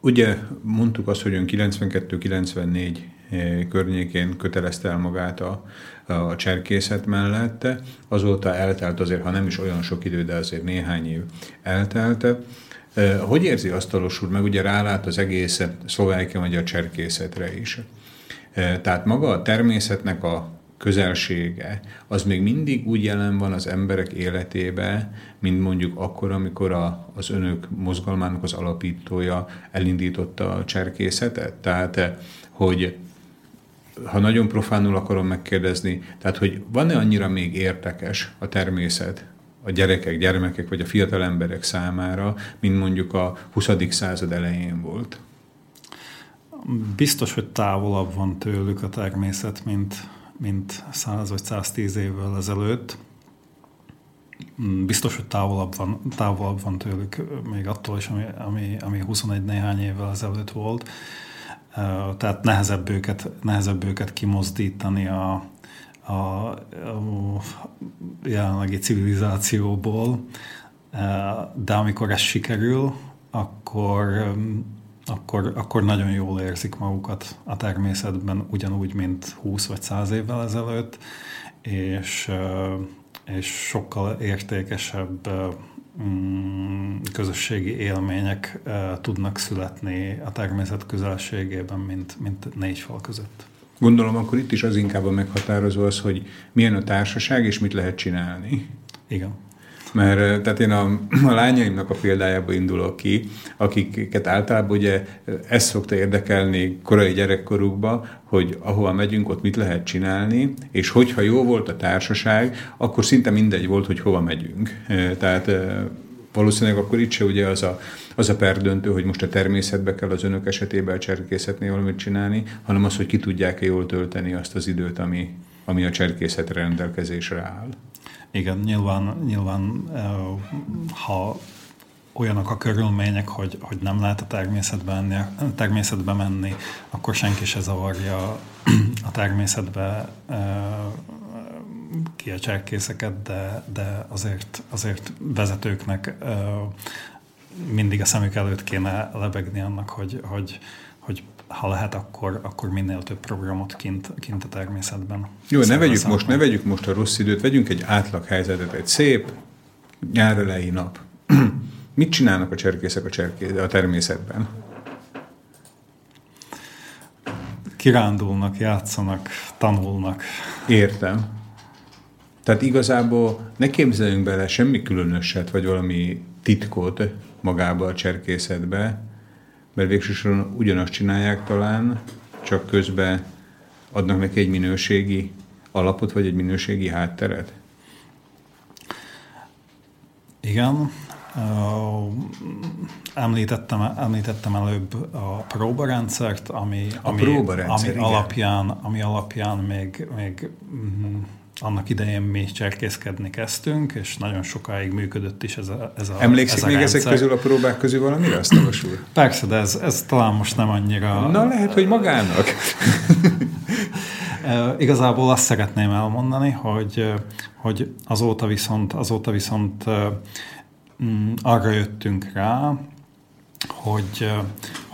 Speaker 1: ugye mondtuk azt, hogy ön 92-94 eh, környékén kötelezte el magát a, a cserkészet mellette. Azóta eltelt azért, ha nem is olyan sok idő, de azért néhány év eltelte. Hogy érzi Asztalos úr, meg ugye rálát az egész Szlovákia magyar cserkészetre is. Tehát maga a természetnek a közelsége, az még mindig úgy jelen van az emberek életébe, mint mondjuk akkor, amikor a, az önök mozgalmának az alapítója elindította a cserkészetet. Tehát, eh, hogy ha nagyon profánul akarom megkérdezni, tehát, hogy van-e annyira még érdekes a természet a gyerekek, gyermekek vagy a fiatal emberek számára, mint mondjuk a 20. század elején volt?
Speaker 2: Biztos, hogy távolabb van tőlük a természet, mint, mint 100 vagy 110 évvel ezelőtt. Mm, Biztos, hogy távolabb van, távolabb van tőlük még attól is, ami, ami, ami 21 néhány évvel ezelőtt volt. Tehát nehezebb őket, nehezebb őket kimozdítani a, a, a jelenlegi civilizációból, de amikor ez sikerül, akkor, akkor, akkor nagyon jól érzik magukat a természetben, ugyanúgy, mint 20 vagy 100 évvel ezelőtt, és, és sokkal értékesebb mm, közösségi élmények tudnak születni a természet közelségében, mint, mint négy fal között.
Speaker 1: Gondolom, akkor itt is az inkább a meghatározó az, hogy milyen a társaság, és mit lehet csinálni.
Speaker 2: Igen.
Speaker 1: Mert eh, tehát én a, a lányaimnak a példájába indulok ki, akiket általában ugye ez szokta érdekelni korai gyerekkorukba, hogy ahova megyünk, ott mit lehet csinálni, és hogyha jó volt a társaság, akkor szinte mindegy volt, hogy hova megyünk. Eh, Tehát eh, valószínűleg akkor itt se ugye az a, az a perdöntő, hogy most a természetbe kell az önök esetében a cserkészetnél valamit csinálni, hanem az, hogy ki tudják-e jól tölteni azt az időt, ami, ami a cserkészetre rendelkezésre áll.
Speaker 2: Igen, nyilván, nyilván ha olyanok a körülmények, hogy, hogy nem lehet a természetbe menni, a természetbe menni, akkor senki se zavarja a természetbe ki a cserkészeket, de, de azért, azért vezetőknek mindig a szemük előtt kéne lebegni annak, hogy, hogy, hogy ha lehet, akkor, akkor minél több programot kint, kint a természetben.
Speaker 1: Jó, ne vegyük, most, ne vegyük most a rossz időt, vegyünk egy átlag helyzetet, egy szép nyár elejé nap. Mit csinálnak a cserkészek a, cserké, a természetben?
Speaker 2: Kirándulnak, játszanak, tanulnak.
Speaker 1: Értem. Tehát igazából ne képzeljünk bele semmi különöset, vagy valami titkot magába a cserkészetbe, mert végsősorban ugyanazt csinálják talán, csak közben adnak neki egy minőségi alapot, vagy egy minőségi hátteret?
Speaker 2: Igen. Említettem, említettem előbb a próbarendszert, ami,
Speaker 1: A
Speaker 2: ami,
Speaker 1: próbarendszer,
Speaker 2: ami
Speaker 1: igen.
Speaker 2: alapján, ami alapján még, még annak idején mi cserkészkedni kezdtünk, és nagyon sokáig működött is ez a, ez a
Speaker 1: Emlékszik
Speaker 2: ez a
Speaker 1: még
Speaker 2: rendszer.
Speaker 1: ezek közül a próbák közül valamire, Asztalos úr?
Speaker 2: Persze, de ez, ez talán most nem annyira...
Speaker 1: Na, lehet, hogy magának.
Speaker 2: Igazából azt szeretném elmondani, hogy, hogy azóta viszont, azóta viszont mm, arra jöttünk rá, hogy,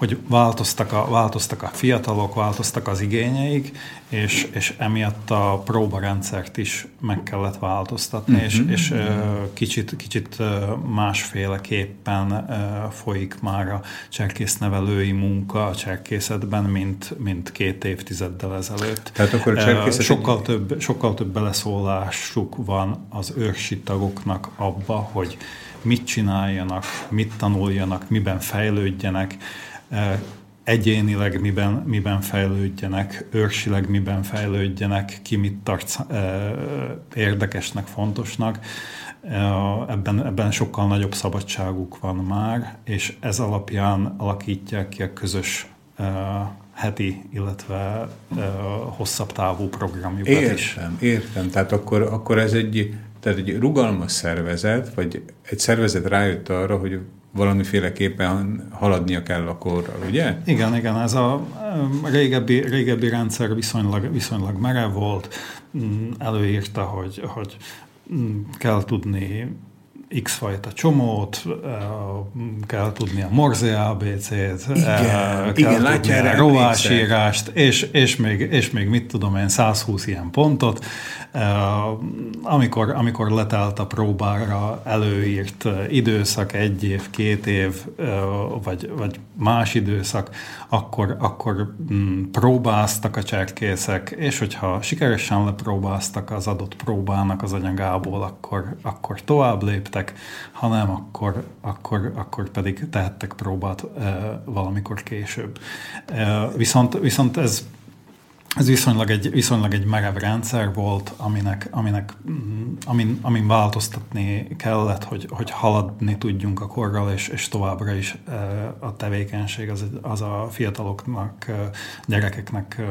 Speaker 2: hogy változtak, a, változtak a fiatalok, változtak az igényeik, és, és emiatt a próbarendszert is meg kellett változtatni, uh-huh. és, és e, kicsit, kicsit másféleképpen folyik már a cserkésznevelői munka a cserkészetben, mint, mint két évtizeddel ezelőtt.
Speaker 1: Tehát akkor a cserkészet
Speaker 2: sokkal több, sokkal több beleszólásuk van az őrsi tagoknak abba, hogy mit csináljanak, mit tanuljanak, miben fejlődjenek, egyénileg miben, miben fejlődjenek, őrsileg miben fejlődjenek, ki mit tart érdekesnek, fontosnak. Ebben, ebben sokkal nagyobb szabadságuk van már, és ez alapján alakítják ki a közös heti, illetve hosszabb távú programjukat is.
Speaker 1: Értem, értem. Tehát akkor, akkor ez egy, tehát egy rugalmas szervezet, vagy egy szervezet rájött arra, hogy valamiféleképpen haladnia kell a korral, ugye?
Speaker 2: Igen, igen, ez a régebbi, régebbi rendszer viszonylag, viszonylag merev volt, Mm, előírta, hogy, hogy mm, kell tudni X fajta csomót, kell tudni a Morse ABC-t,
Speaker 1: Igen, igen,
Speaker 2: kell
Speaker 1: látja,
Speaker 2: tudni a rovásírást, és, és, még, és még mit tudom én, 120 ilyen pontot. Amikor, amikor letelt a próbára előírt időszak, egy év, két év, vagy, vagy más időszak, akkor, akkor mm, próbáztak a cserkészek, és hogyha sikeresen lepróbáztak az adott próbának az anyagából, akkor, akkor tovább léptek, ha nem, akkor, akkor, akkor pedig tehettek próbát valamikor később. Viszont, viszont ez ez viszonylag egy, viszonylag egy merev rendszer volt, aminek, aminek, amin, amin változtatni kellett, hogy, hogy haladni tudjunk a korral, és, és továbbra is eh, a tevékenység az, az a fiataloknak, eh, gyerekeknek eh,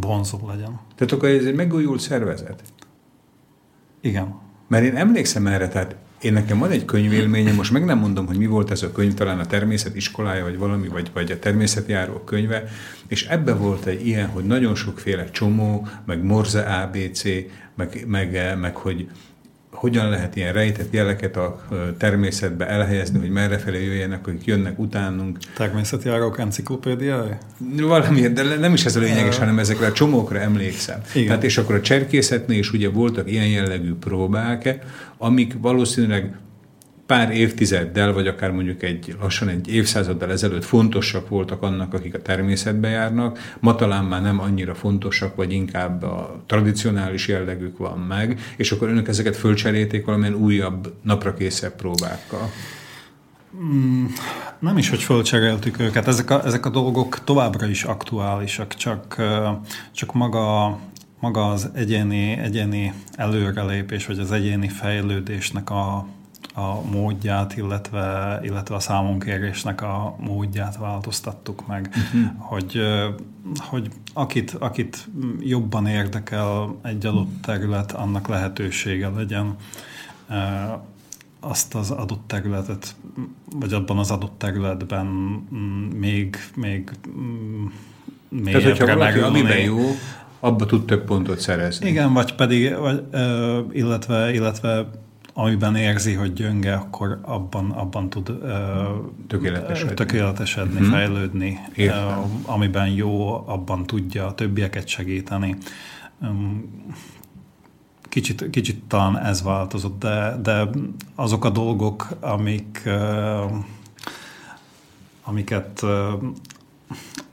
Speaker 2: vonzó legyen.
Speaker 1: Tehát akkor ez egy megújult szervezet.
Speaker 2: Igen.
Speaker 1: Mert én emlékszem erre, tehát én nekem van egy könyvélményem, most meg nem mondom, hogy mi volt ez a könyv, talán a természet iskolája, vagy valami, vagy, vagy a természetjáró könyve, és ebbe volt egy ilyen, hogy nagyon sokféle csomó, meg Morse ABC, meg, meg, meg hogy hogyan lehet ilyen rejtett jeleket a természetbe elhelyezni, hogy merrefelé jöjjenek, akik jönnek utánunk.
Speaker 2: Természetjárók enciklopédiája?
Speaker 1: Valami, de nem is ez a lényeges, hanem ezekre a csomókra emlékszem.
Speaker 2: Igen.
Speaker 1: Tehát és akkor a cserkészetnél is ugye voltak ilyen jellegű próbák, amik valószínűleg pár évtizeddel, vagy akár mondjuk egy lassan egy évszázaddal ezelőtt fontosak voltak annak, akik a természetbe járnak, ma talán már nem annyira fontosak, vagy inkább a tradicionális jellegük van meg, és akkor önök ezeket fölcserélték valamilyen újabb, naprakészebb próbákkal.
Speaker 2: Nem is, hogy fölcseréltük őket, ezek a, ezek a dolgok továbbra is aktuálisak, csak, csak maga, maga az egyéni, egyéni előrelépés, vagy az egyéni fejlődésnek a, a módját, illetve, illetve a számonkérésnek a módját változtattuk meg, uh-huh. hogy, hogy akit, akit jobban érdekel egy adott terület, annak lehetősége legyen azt az adott területet, vagy abban az adott területben mm, még, még mm,
Speaker 1: Tehát, hogyha valaki amiben jó, abba tud több pontot szerezni.
Speaker 2: Igen, vagy pedig, vagy, illetve, illetve amiben érzi, hogy gyönge, akkor abban, abban tud ö,
Speaker 1: Tökéletesedni.
Speaker 2: tökéletesedni
Speaker 1: Mhm.
Speaker 2: fejlődni.
Speaker 1: Értem.
Speaker 2: Ö, amiben jó, abban tudja a többieket segíteni. Öm, Kicsit, kicsit talán ez változott, de, de azok a dolgok, amik, ö, amiket, ö,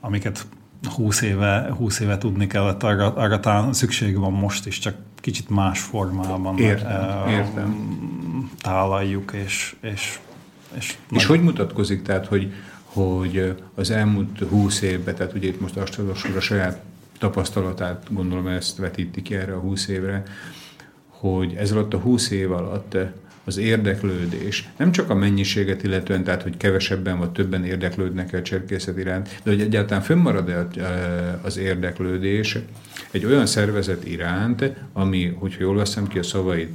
Speaker 2: amiket 20 éve, 20 éve tudni kellett, arra, arra talán szükség van most is, csak kicsit más formában
Speaker 1: Értem,
Speaker 2: ö,
Speaker 1: értem.
Speaker 2: tálaljuk, és, és, és,
Speaker 1: És hogy mutatkozik, tehát, hogy, hogy az elmúlt húsz évben, tehát ugye itt most Astados úr a saját tapasztalatát, gondolom ezt vetíti ki erre a húsz évre, hogy ez alatt a húsz év alatt az érdeklődés, nem csak a mennyiséget illetően, tehát hogy kevesebben vagy többen érdeklődnek a cserkészet iránt, de hogy egyáltalán fönnmarad-e az érdeklődés egy olyan szervezet iránt, ami, hogyha jól veszem ki a szavait,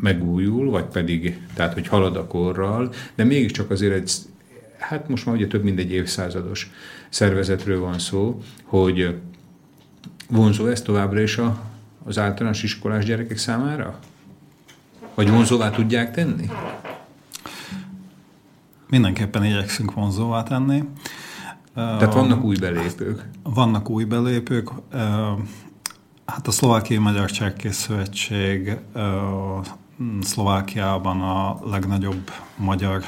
Speaker 1: megújul, vagy pedig, tehát hogy halad a korral, de mégiscsak azért egy, hát most már ugye több mint egy évszázados szervezetről van szó, hogy vonzó ez továbbra is a, az általános iskolás gyerekek számára? Vagy vonzóvá tudják tenni?
Speaker 2: Mindenképpen igyekszünk vonzóvá tenni.
Speaker 1: Tehát vannak új belépők?
Speaker 2: Vannak új belépők. Hát a Szlovákiai Magyar Cserkész Szövetség Szlovákiában a legnagyobb magyar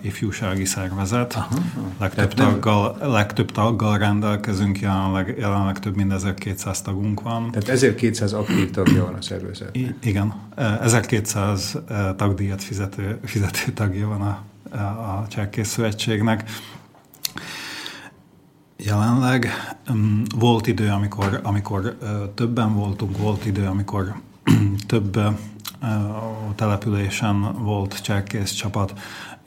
Speaker 2: ifjúsági szervezet. Aha, legtöbb, taggal, legtöbb taggal rendelkezünk, jelenleg, jelenleg több mint 1200 tagunk van.
Speaker 1: Tehát 1200 aktív tagja van a szervezet.
Speaker 2: I, igen, 1200 tagdíjat fizető, fizető tagja van a, a Cserkész Szövetségnek. Jelenleg um, volt idő, amikor, amikor többen voltunk, volt idő, amikor több uh, településen volt cserkész csapat.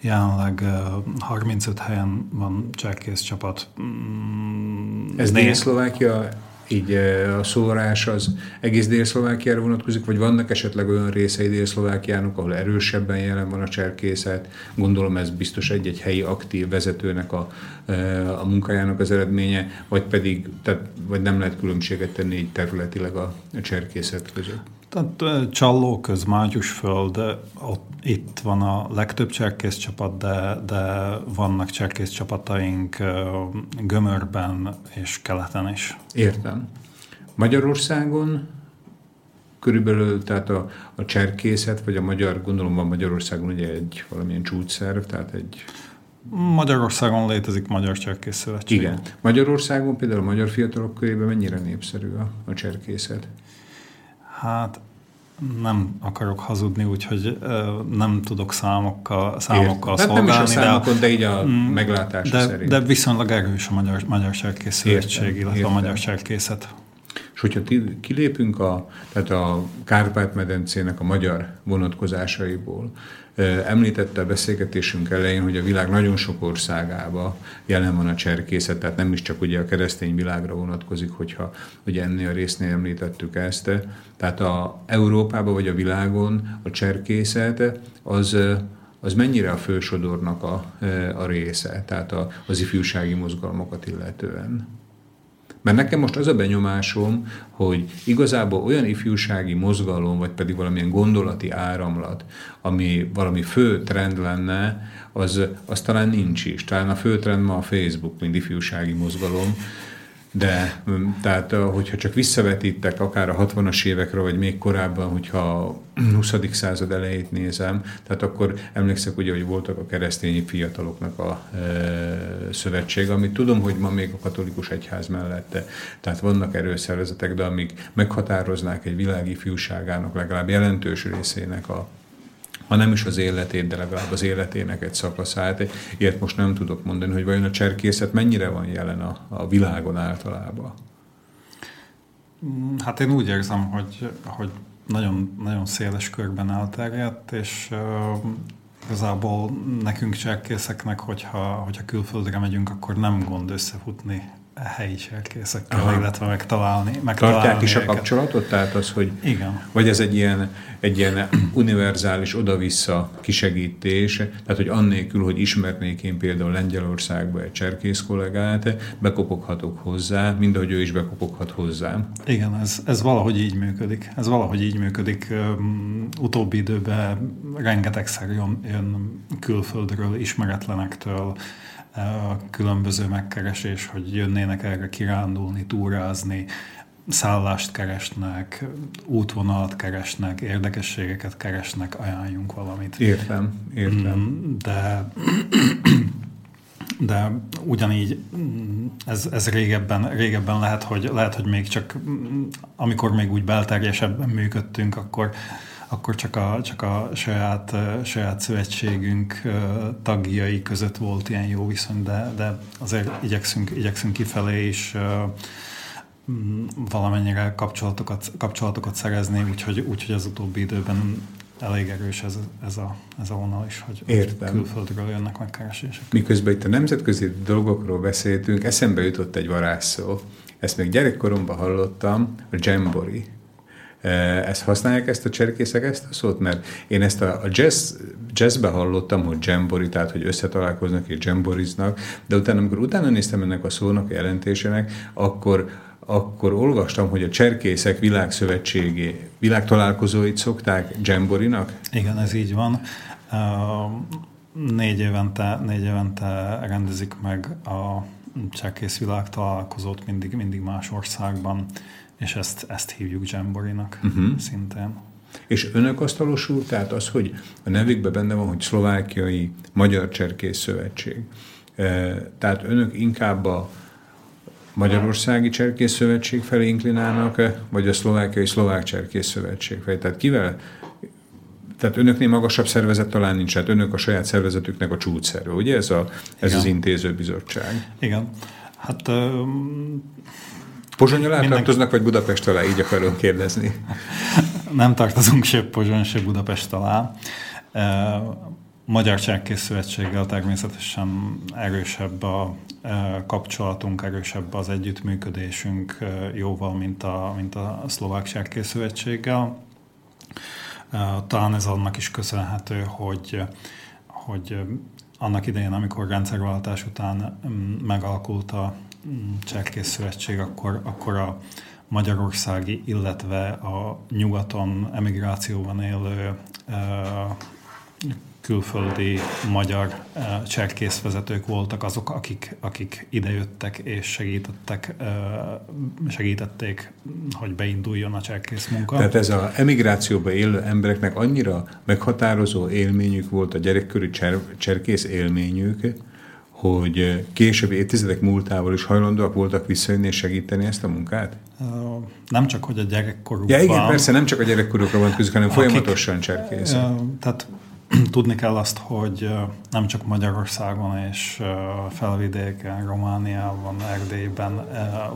Speaker 2: Jelenleg uh, 35 helyen van cserkész csapat.
Speaker 1: Mm, Ez Dél-Szlovákia így a szórás az egész Dél-Szlovákiára vonatkozik, vagy vannak esetleg olyan részei Dél-Szlovákiának, ahol erősebben jelen van a cserkészet? Gondolom ez biztos egy-egy helyi aktív vezetőnek a, a munkájának az eredménye, vagy pedig tehát, vagy nem lehet különbséget tenni így területileg a, a cserkészet között?
Speaker 2: Tehát Csalló köz, Mágyusföld, ott, itt van a legtöbb cserkész csapat, de, de vannak cserkész csapataink Gömörben és keleten is.
Speaker 1: Értem. Magyarországon körülbelül, tehát a, a cserkészet, vagy a magyar, gondolom van Magyarországon ugye egy valamilyen csúcsszerv, tehát egy...
Speaker 2: Magyarországon létezik Magyar Cserkész Szövetség.
Speaker 1: Igen. Magyarországon például a magyar fiatalok körében mennyire népszerű a, a cserkészet?
Speaker 2: Hát nem akarok hazudni, úgyhogy nem tudok számokkal, számokkal
Speaker 1: hát
Speaker 2: szolgálni.
Speaker 1: Nem is a számokon, de, de így a mm, meglátása
Speaker 2: de,
Speaker 1: szerint.
Speaker 2: De viszonylag erős a Magyar, magyar Cserkész Szövetség, illetve értem. a Magyar Cserkészet.
Speaker 1: És hogyha kilépünk a, tehát a Kárpát-medencének a magyar vonatkozásaiból, Említette a beszélgetésünk elején, hogy a világ nagyon sok országába jelen van a cserkészet, tehát nem is csak ugye a keresztény világra vonatkozik, hogyha ugye ennél a résznél említettük ezt. Tehát a Európában vagy a világon a cserkészet az az mennyire a fősodornak a, a része, tehát a, az ifjúsági mozgalmakat illetően. Mert nekem most az a benyomásom, hogy igazából olyan ifjúsági mozgalom, vagy pedig valamilyen gondolati áramlat, ami valami fő trend lenne, az, az talán nincs is. Talán a fő trend ma a Facebook, mint ifjúsági mozgalom, de tehát, hogyha csak visszavetítek akár a 60-as évekre, vagy még korábban, hogyha a 20. század elejét nézem, tehát akkor emlékszek ugye, hogy voltak a keresztény fiataloknak a e, szövetség, amit tudom, hogy ma még a katolikus egyház mellette, tehát vannak erőszervezetek, de amik meghatároznák egy világi fiúságának legalább jelentős részének a ha nem is az életét, de legalább az életének egy szakaszát. Ilyet most nem tudok mondani, hogy vajon a cserkészet mennyire van jelen a, a világon általában.
Speaker 2: Hát én úgy érzem, hogy, hogy nagyon, nagyon széles körben elterjedt, és uh, igazából nekünk cserkészeknek, hogyha, hogyha külföldre megyünk, akkor nem gond összefutni helyi serkészekkel, Aha. illetve megtalálni, megtalálni
Speaker 1: Tartják is őket. a kapcsolatot? Tehát az, hogy
Speaker 2: Igen.
Speaker 1: vagy ez egy ilyen, egy ilyen univerzális oda-vissza kisegítés, tehát hogy annélkül, hogy ismernék én például Lengyelországba egy cserkész kollégát, bekopoghatok hozzá, mind ahogy ő is bekopoghat hozzám.
Speaker 2: Igen, ez, ez valahogy így működik. Ez valahogy így működik. Utóbbi időben rengetegszer jön, jön külföldről, ismeretlenektől, a különböző megkeresés, hogy jönnének erre kirándulni, túrázni, szállást keresnek, útvonalat keresnek, érdekességeket keresnek, ajánljunk valamit.
Speaker 1: Értem, értem.
Speaker 2: Mm, de, de ugyanígy mm, ez, ez régebben, régebben lehet, hogy, lehet, hogy még csak amikor még úgy belterjesebben működtünk, akkor akkor csak a, csak a saját, saját szövetségünk tagjai között volt ilyen jó viszony, de, de azért igyekszünk, igyekszünk kifelé is mm, valamennyire kapcsolatokat, kapcsolatokat szerezni, úgyhogy, úgyhogy az utóbbi időben elég erős ez, ez, a, ez a vonal is, hogy
Speaker 1: Értem.
Speaker 2: külföldről jönnek megkeresések.
Speaker 1: Miközben itt a nemzetközi dolgokról beszéltünk, eszembe jutott egy varázsszó. Ezt még gyerekkoromban hallottam, a Jamboree. Ezt használják ezt a cserkészek ezt a szót? Mert én ezt a, a jazz, jazzbe hallottam, hogy jamboree, tehát hogy összetalálkoznak és jamboriznak, de utána, amikor utána néztem ennek a szónak a jelentésének, akkor akkor olvastam, hogy a cserkészek világszövetségé, világtalálkozóit szokták jamborinak?
Speaker 2: Igen, ez így van. Négy évente, négy évente rendezik meg a cserkész világtalálkozót mindig, mindig más országban, és ezt, ezt hívjuk Jamborinak uh-huh. szintén.
Speaker 1: És önök asztalosul, tehát az, hogy a nevükben benne van, hogy szlovákiai Magyar Cserkész Szövetség. Tehát önök inkább a Magyarországi Cserkész Szövetség felé inklinálnak, vagy a szlovákiai Szlovák Cserkész Szövetség felé? Tehát kivel? Tehát önöknél magasabb szervezet talán nincs, hát önök a saját szervezetüknek a csúcsszerve, ugye ez, a, ez az intézőbizottság?
Speaker 2: Igen. Hát
Speaker 1: Pozsony alá tartoznak, vagy Budapest alá? Így akarom kérdezni.
Speaker 2: Nem tartozunk se Pozsony, se Budapest alá. Magyar Cserkész Szövetséggel természetesen erősebb a kapcsolatunk, erősebb az együttműködésünk jóval, mint a, mint a Szlovák Cserkész Szövetséggel. Talán ez annak is köszönhető, hogy, hogy annak idején, amikor rendszerváltás után megalakult a Cserkész Szövetség, akkor, akkor a magyarországi, illetve a nyugaton emigrációban élő külföldi magyar cserkészvezetők voltak azok, akik, akik idejöttek és segítettek, segítették, hogy beinduljon a cserkész munka.
Speaker 1: Tehát ez az emigrációba élő embereknek annyira meghatározó élményük volt a gyerekkori cser, cserkész élményük, hogy később évtizedek múltával is hajlandóak voltak visszajönni és segíteni ezt a munkát?
Speaker 2: Nem csak, hogy a gyerekkorukban.
Speaker 1: Ja igen, persze, nem csak a gyerekkorukra van közük, hanem akik, folyamatosan cserkészek.
Speaker 2: Tehát tudni kell azt, hogy nem csak Magyarországon és felvidéken, Romániában, Erdélyben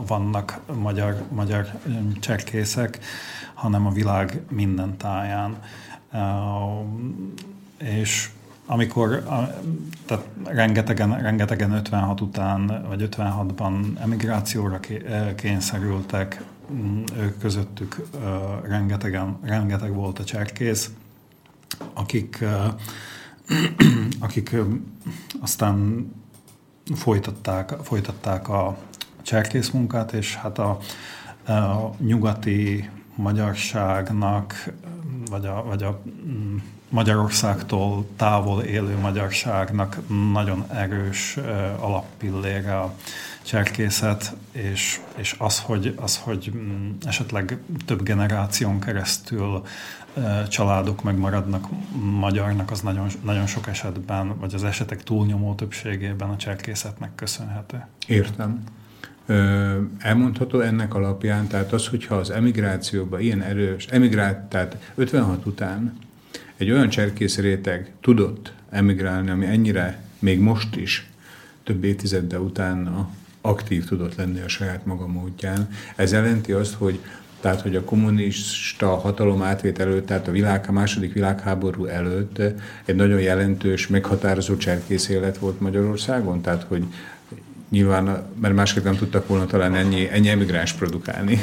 Speaker 2: vannak magyar, magyar cserkészek, hanem a világ minden táján. És amikor, tehát rengetegen, rengetegen 56 után, vagy 56-ban emigrációra kényszerültek, ők közöttük rengetegen, rengeteg volt a cserkész, akik, akik aztán folytatták, folytatták a cserkész munkát, és hát a, a nyugati magyarságnak, vagy a, vagy a mm, Magyarországtól távol élő magyarságnak nagyon erős alappillére a cserkészet, és, és az, hogy, az, hogy mm, esetleg több generáción keresztül családok megmaradnak magyarnak, az nagyon, nagyon sok esetben, vagy az esetek túlnyomó többségében a cserkészetnek köszönhető.
Speaker 1: Értem. Elmondható ennek alapján, tehát az, hogyha az emigrációban ilyen erős, emigrált, tehát 56 után egy olyan cserkész réteg tudott emigrálni, ami ennyire még most is több évtizeddel utána aktív tudott lenni a saját maga módján. Ez jelenti azt, hogy tehát hogy a kommunista hatalom átvét előtt, tehát a, világ, a második világháború előtt egy nagyon jelentős, meghatározó cserkész élet volt Magyarországon, tehát hogy nyilván, mert másképp nem tudtak volna talán ennyi, ennyi emigráns produkálni.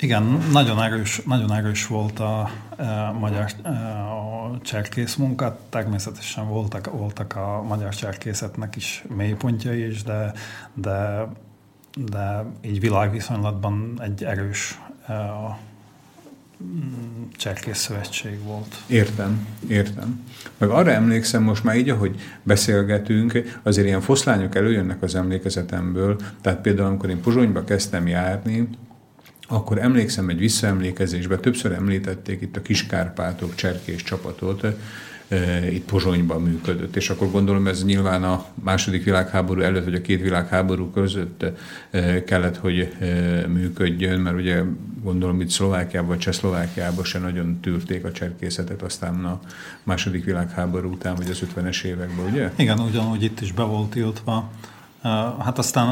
Speaker 2: Igen, nagyon erős, nagyon erős volt a, a magyar a cserkész munka. Természetesen voltak, voltak a magyar cserkészetnek is mélypontjai is, de, de, de így világviszonylatban egy erős a cserkész szövetség volt.
Speaker 1: Értem, értem. Meg arra emlékszem most már így, ahogy beszélgetünk, azért ilyen foszlányok előjönnek az emlékezetemből, tehát például amikor én Pozsonyba kezdtem járni, akkor emlékszem egy visszaemlékezésbe, többször említették itt a Kiskárpátok cserkés csapatot, itt Pozsonyban működött, és akkor gondolom ez nyilván a második világháború előtt, vagy a két világháború között kellett, hogy működjön, mert ugye gondolom itt Szlovákiában, vagy Csehszlovákiában se nagyon tűrték a cserkészetet, aztán a második világháború után, vagy az 50-es években, ugye?
Speaker 2: Igen, ugyanúgy itt is be volt tiltva. Hát aztán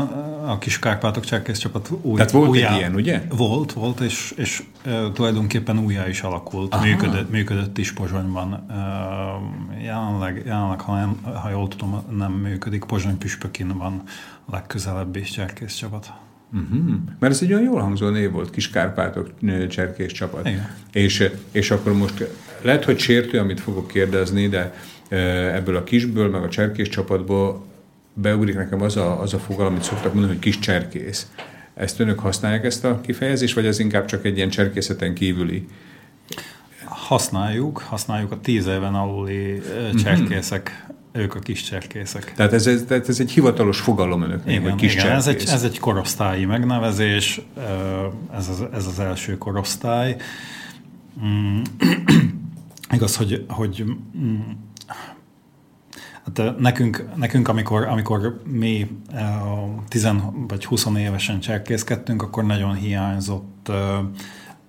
Speaker 2: a kis Kárpátok cserkész csapat új,
Speaker 1: Tehát volt egy
Speaker 2: újjá,
Speaker 1: ilyen, ugye?
Speaker 2: Volt, volt, és, és uh, tulajdonképpen újjá is alakult.
Speaker 1: Aha.
Speaker 2: Működött, működött is Pozsonyban. Uh, jelenleg, jelenleg ha, nem, ha jól tudom, nem működik. Pozsony püspökin van a legközelebbi cserkész csapat.
Speaker 1: Uh-huh. Mert ez egy olyan jól hangzó név volt, Kiskárpátok ö, cserkés csapat.
Speaker 2: Igen.
Speaker 1: És, és akkor most lehet, hogy sértő, amit fogok kérdezni, de ebből a kisből, meg a cserkés csapatból beugrik nekem az a, az a fogalom, amit szoktak mondani, hogy kis cserkész. Ezt önök használják ezt a kifejezést, vagy ez inkább csak egy ilyen cserkészeten kívüli?
Speaker 2: Használjuk, használjuk a tíz éven aluli uh, cserkészek, ők a kis cserkészek.
Speaker 1: Tehát ez, ez, tehát ez egy hivatalos fogalom önöknek,
Speaker 2: Igen,
Speaker 1: hogy kis
Speaker 2: igen. Ez, egy, ez egy korosztályi megnevezés, ez az, ez az első korosztály. Mm, igaz, hogy, hogy mm, hát nekünk, nekünk amikor, amikor mi ö, 10 vagy 20 évesen cserkészkedtünk, akkor nagyon hiányzott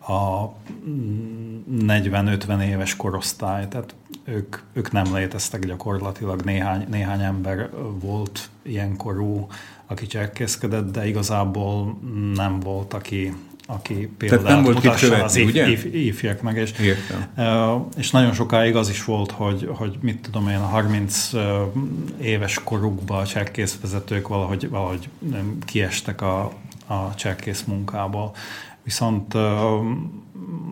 Speaker 2: a mm, 40-50 éves korosztály, tehát ők, ők nem léteztek gyakorlatilag, néhány, néhány ember volt ilyen korú, aki cserkészkedett, de igazából nem volt, aki, aki példát
Speaker 1: nem volt
Speaker 2: mutasson
Speaker 1: követni,
Speaker 2: az if,
Speaker 1: ugye?
Speaker 2: if, ifjaknak. És,
Speaker 1: Értem.
Speaker 2: És nagyon sokáig az is volt, hogy, hogy mit tudom én, a 30 uh, éves korukban a cserkészvezetők valahogy, valahogy kiestek a, a cserkész munkából. Viszont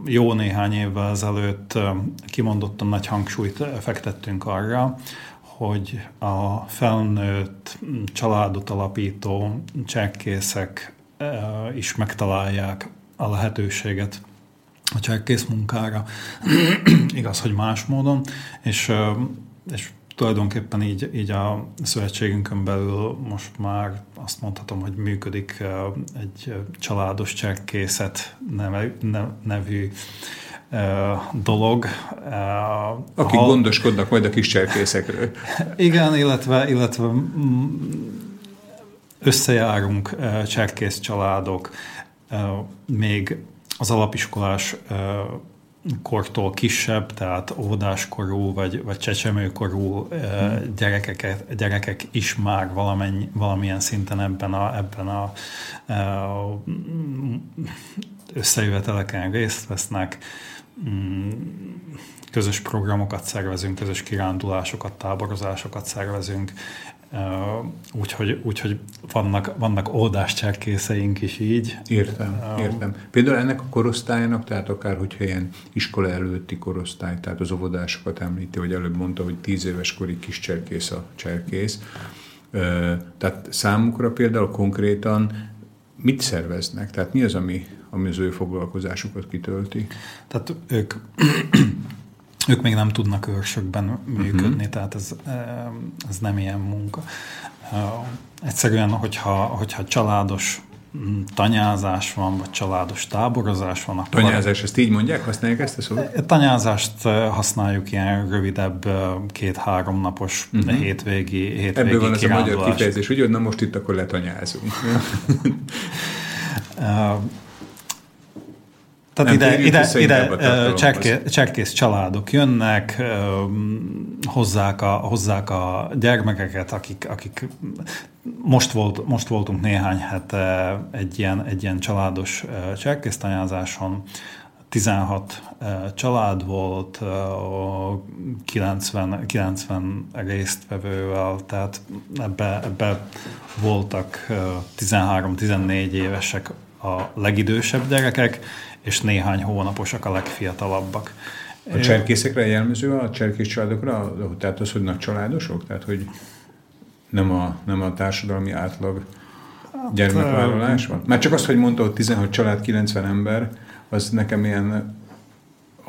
Speaker 2: jó néhány évvel ezelőtt kimondottan nagy hangsúlyt fektettünk arra, hogy a felnőtt családot alapító cserkészek is megtalálják a lehetőséget a cserkész munkára. Igaz, hogy más módon, és, ö, és tulajdonképpen így, így a szövetségünkön belül most már azt mondhatom, hogy működik ö, egy családos cserkészet nevű dolog.
Speaker 1: Akik
Speaker 2: ahol-
Speaker 1: gondoskodnak majd a kis cserkészekről.
Speaker 2: igen, illetve, illetve mm, összejárunk cserkész családok, még az alapiskolás kortól kisebb, tehát óvodáskorú vagy, vagy csecsemőkorú ö, gyerekeket, gyerekek is már valamennyi, valamilyen szinten ebben a, ebben a összejöveteleken részt vesznek. Mm, közös programokat szervezünk, közös kirándulásokat, táborozásokat szervezünk, úgyhogy, úgyhogy vannak, vannak oldáscserkészeink is így.
Speaker 1: Értem, értem. Például ennek a korosztálynak, tehát akár hogyha ilyen iskola előtti korosztály, tehát az óvodásokat említi, hogy előbb mondta, hogy tíz éves korig kis cserkész a cserkész. Tehát számukra például konkrétan mit szerveznek? Tehát mi az, ami, ami az ő foglalkozásukat kitölti?
Speaker 2: Tehát ők, ők még nem tudnak őrsökben működni, uh-huh. tehát ez, ez nem ilyen munka. Egyszerűen, hogyha, hogyha családos mm, tanyázás van, vagy családos táborozás van, akkor
Speaker 1: Tanyázás, ezt így mondják? Használják ezt a szót?
Speaker 2: Tanyázást eh, használjuk ilyen rövidebb, két-három napos uh-huh. hétvégi, hétvégi
Speaker 1: Ebből van ez a magyar kifejezés, hogy na most itt akkor letanyázunk.
Speaker 2: Tehát
Speaker 1: Nem,
Speaker 2: ide, ide, ide cserké, cserkész családok jönnek, hozzák a, hozzák a gyermekeket, akik, akik most, volt, most voltunk néhány hete egy ilyen, egy ilyen családos ö, cserkésztanyázáson, 16 ö, család volt, ö, 90, 90 résztvevővel, tehát ebbe, ebbe voltak ö, 13-14 évesek a legidősebb gyerekek, és néhány hónaposak a legfiatalabbak.
Speaker 1: A cserkészekre jellemző a cserkész családokra, tehát az, hogy nagy családosok? Tehát, hogy nem a, nem a társadalmi átlag gyermekvállalás van? Már csak azt, hogy mondta, hogy 16 család, 90 ember, az nekem ilyen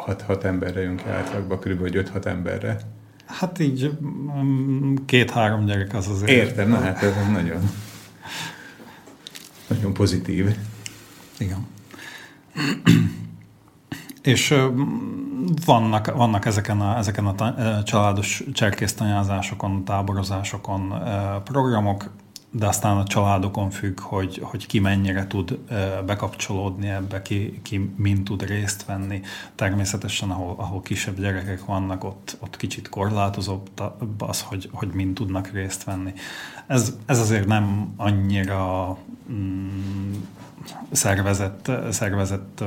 Speaker 1: 6-6 emberre jön ki átlagban, kb. 5-6 emberre.
Speaker 2: Hát így mm, két-három gyerek az azért.
Speaker 1: Értem, na hát ez nagyon, nagyon pozitív.
Speaker 2: Igen. És vannak, vannak ezeken a, ezeken a ta, családos cserkésztanyázásokon, táborozásokon programok, de aztán a családokon függ, hogy, hogy ki mennyire tud bekapcsolódni ebbe, ki, ki mind tud részt venni. Természetesen, ahol, ahol kisebb gyerekek vannak, ott, ott kicsit korlátozóbb az, hogy, hogy mind tudnak részt venni. Ez, ez azért nem annyira mm, szervezett, szervezett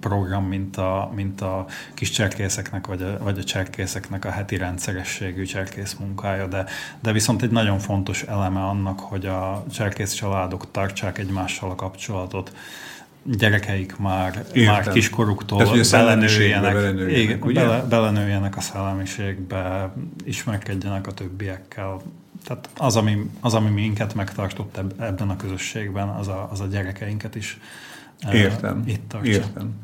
Speaker 2: program, mint a, mint a kis cserkészeknek, vagy a, vagy a cserkészeknek a heti rendszerességű cserkész munkája, de, de viszont egy nagyon fontos eleme annak, hogy a cserkész családok tartsák egymással a kapcsolatot, gyerekeik már,
Speaker 1: Értem.
Speaker 2: már kiskoruktól
Speaker 1: Tehát,
Speaker 2: belenőjenek,
Speaker 1: belenőjenek,
Speaker 2: igen, bele, belenőjenek a szellemiségbe, ismerkedjenek a többiekkel. Tehát az, ami, az, ami minket megtartott eb- ebben a közösségben, az a, az a gyerekeinket is eh,
Speaker 1: Értem.
Speaker 2: itt tartsa.
Speaker 1: Értem.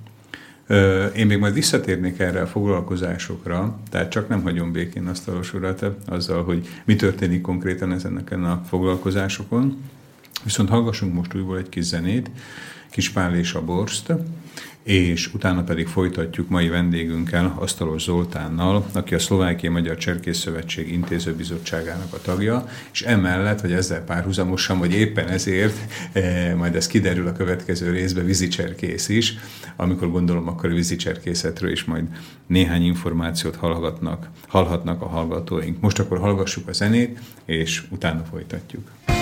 Speaker 1: Én még majd visszatérnék erre a foglalkozásokra, tehát csak nem hagyom békén azt a urat azzal, hogy mi történik konkrétan ezeneken a foglalkozásokon. Viszont hallgassunk most újból egy kis zenét, Kispál és a Borszt, és utána pedig folytatjuk mai vendégünkkel, Asztalos Zoltánnal, aki a Szlovákiai Magyar Cserkész Szövetség intézőbizottságának a tagja, és emellett, vagy ezzel párhuzamosan, vagy éppen ezért, eh, majd ez kiderül a következő részben, vízicserkész is, amikor gondolom, akkor a vízicserkészetről is majd néhány információt hallhatnak, hallhatnak a hallgatóink. Most akkor hallgassuk a zenét, és utána folytatjuk.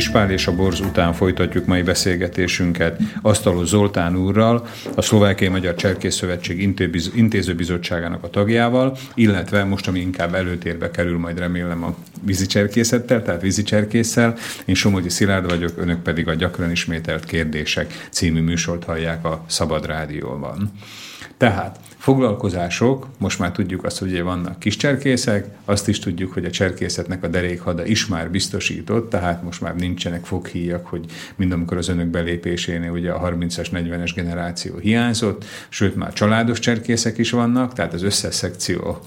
Speaker 1: Kispál és a Borz után folytatjuk mai beszélgetésünket Asztalos Zoltán úrral, a Szlovákiai Magyar Cserkész Szövetség Intézőbizottságának a tagjával, illetve most, ami inkább előtérbe kerül, majd remélem a vízicserkészettel, tehát vízicserkésszel. Én Somogyi Szilárd vagyok, önök pedig a gyakran ismételt kérdések című műsort hallják a Szabad Rádióban. Tehát foglalkozások, most már tudjuk azt, hogy ugye vannak kis cserkészek, azt is tudjuk, hogy a cserkészetnek a derékhada is már biztosított, tehát most már nincsenek foghíjak, hogy mind amikor az önök belépésénél ugye a 30-as, 40-es generáció hiányzott, sőt már családos cserkészek is vannak, tehát az összes szekció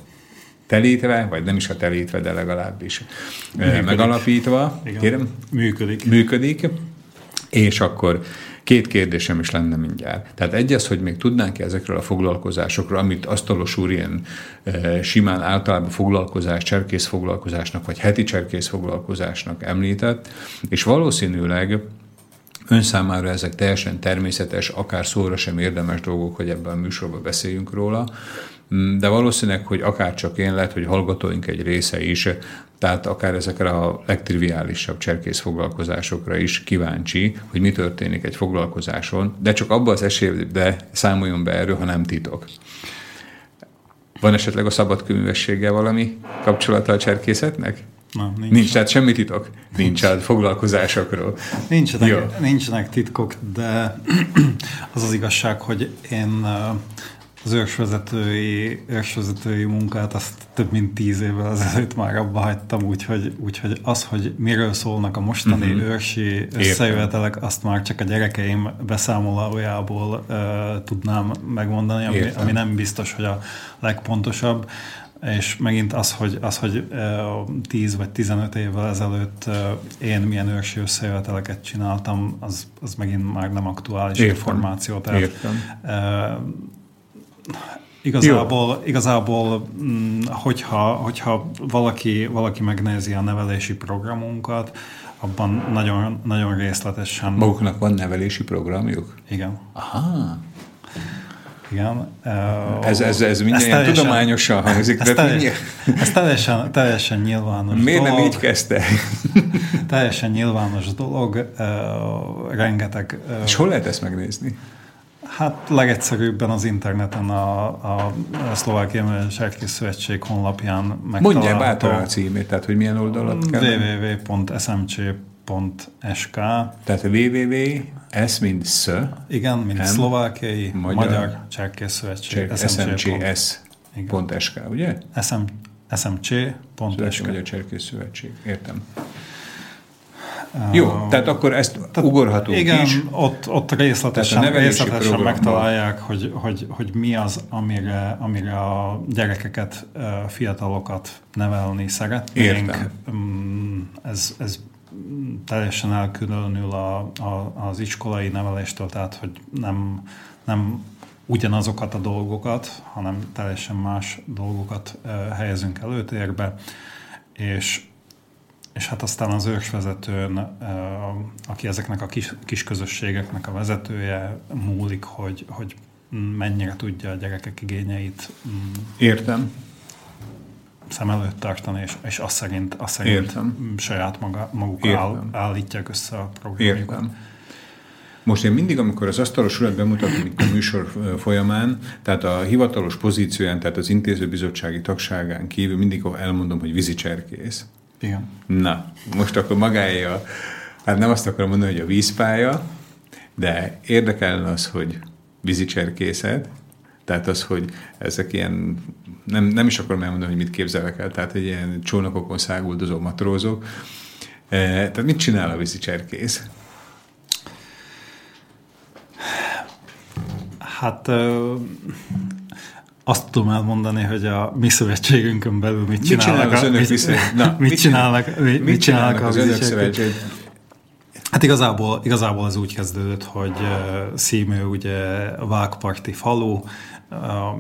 Speaker 1: telítve, vagy nem is a telítve, de legalábbis Működik. megalapítva.
Speaker 2: Igen.
Speaker 1: Kérem?
Speaker 2: Működik.
Speaker 1: működik, és akkor két kérdésem is lenne mindjárt. Tehát egy az, hogy még tudnánk ezekről a foglalkozásokról, amit Asztalos úr ilyen e, simán általában foglalkozás, cserkész foglalkozásnak, vagy heti cserkész foglalkozásnak említett, és valószínűleg Ön számára ezek teljesen természetes, akár szóra sem érdemes dolgok, hogy ebben a műsorban beszéljünk róla, de valószínűleg, hogy akár csak én lehet, hogy hallgatóink egy része is, tehát akár ezekre a legtriviálisabb cserkész foglalkozásokra is kíváncsi, hogy mi történik egy foglalkozáson, de csak abban az esélyben számoljon be erről, ha nem titok. Van esetleg a szabadkőművességgel valami kapcsolata a cserkészetnek?
Speaker 2: Na, nincs.
Speaker 1: Nincs, tehát semmi titok nincs a foglalkozásokról.
Speaker 2: Nincsenek,
Speaker 1: Jó.
Speaker 2: nincsenek titkok, de az az igazság, hogy én az őrsvezetői, őrsvezetői munkát azt több mint tíz évvel ezelőtt már abba hagytam, úgyhogy, úgyhogy az, hogy miről szólnak a mostani
Speaker 1: Mhm.
Speaker 2: uh-huh. őrsi összejövetelek, azt már csak a gyerekeim beszámolójából uh, tudnám megmondani, ami,
Speaker 1: Értem.
Speaker 2: ami nem biztos, hogy a legpontosabb. És megint az, hogy, az, hogy ö, 10 vagy 15 évvel ezelőtt én milyen őrsi összejöveteleket csináltam, az, az megint már nem aktuális
Speaker 1: Értem.
Speaker 2: információ. Tehát,
Speaker 1: Értem.
Speaker 2: Igazából, igazából mm, hogyha, hogyha valaki, valaki megnézi a nevelési programunkat, abban nagyon, nagyon részletesen...
Speaker 1: Maguknak van nevelési programjuk?
Speaker 2: Igen.
Speaker 1: Aha.
Speaker 2: Igen.
Speaker 1: Ez, ez, ez minden ilyen tudományosan hangzik,
Speaker 2: Ez,
Speaker 1: de
Speaker 2: teljesen, ez teljesen, teljesen nyilvános
Speaker 1: miért
Speaker 2: dolog.
Speaker 1: nem így kezdte?
Speaker 2: Teljesen nyilvános dolog. Rengeteg...
Speaker 1: És hol lehet ezt megnézni?
Speaker 2: Hát legegyszerűbben az interneten a, a, Szlovákia Serkész Szövetség honlapján megtalálható.
Speaker 1: Mondjál bátran a címét, tehát hogy milyen oldalat kell.
Speaker 2: www.smc.sk
Speaker 1: Tehát www, ez mint sz,
Speaker 2: Igen, mint
Speaker 1: M,
Speaker 2: szlovákiai
Speaker 1: Magyar,
Speaker 2: Magyar, Cserkész Szövetség.
Speaker 1: smcs.sk, ugye?
Speaker 2: Smc.sk
Speaker 1: Magyar Cserkész Szövetség. Értem. Jó, tehát akkor ezt ugorhatunk
Speaker 2: Igen,
Speaker 1: is.
Speaker 2: ott, ott részletesen,
Speaker 1: Tehát
Speaker 2: részletesen megtalálják, hogy, hogy, hogy mi az, amire, amire a gyerekeket, fiatalokat nevelni szeretnénk.
Speaker 1: Értem.
Speaker 2: Mm, Ez, ez teljesen elkülönül a, a, az iskolai neveléstől, tehát hogy nem, nem ugyanazokat a dolgokat, hanem teljesen más dolgokat helyezünk előtérbe, és és hát aztán az őrsvezetőn, ö, aki ezeknek a kis, kis közösségeknek a vezetője, múlik, hogy, hogy mennyire tudja a gyerekek igényeit mm,
Speaker 1: Értem.
Speaker 2: szem előtt tartani, és, és azt szerint, azt szerint
Speaker 1: Értem.
Speaker 2: saját maga, maguk
Speaker 1: Értem.
Speaker 2: áll, állítják össze a programjukat.
Speaker 1: Értem. Most én mindig, amikor az asztalos urat bemutatom itt a műsor folyamán, tehát a hivatalos pozícióján, tehát az intézőbizottsági tagságán kívül mindig elmondom, hogy vízicserkész.
Speaker 2: Igen.
Speaker 1: Na, most akkor magája, hát nem azt akarom mondani, hogy a vízpálya, de érdekelne az, hogy vízicserkészet, tehát az, hogy ezek ilyen, nem, nem is akarom elmondani, hogy mit képzelek el, tehát egy ilyen csónakokon száguldozó matrózok. E, tehát mit csinál a vízicserkész?
Speaker 2: Hát azt tudom elmondani, hogy a mi szövetségünkön belül mit
Speaker 1: Mit
Speaker 2: csinálnak.
Speaker 1: csinál az önök
Speaker 2: mit,
Speaker 1: viszont- Na,
Speaker 2: mit,
Speaker 1: mit
Speaker 2: csinálnak, mit, mit csinálnak
Speaker 1: az önök szövetség?
Speaker 2: Hát igazából, igazából ez úgy kezdődött, hogy uh, Szímő ugye Vágparti falu, uh,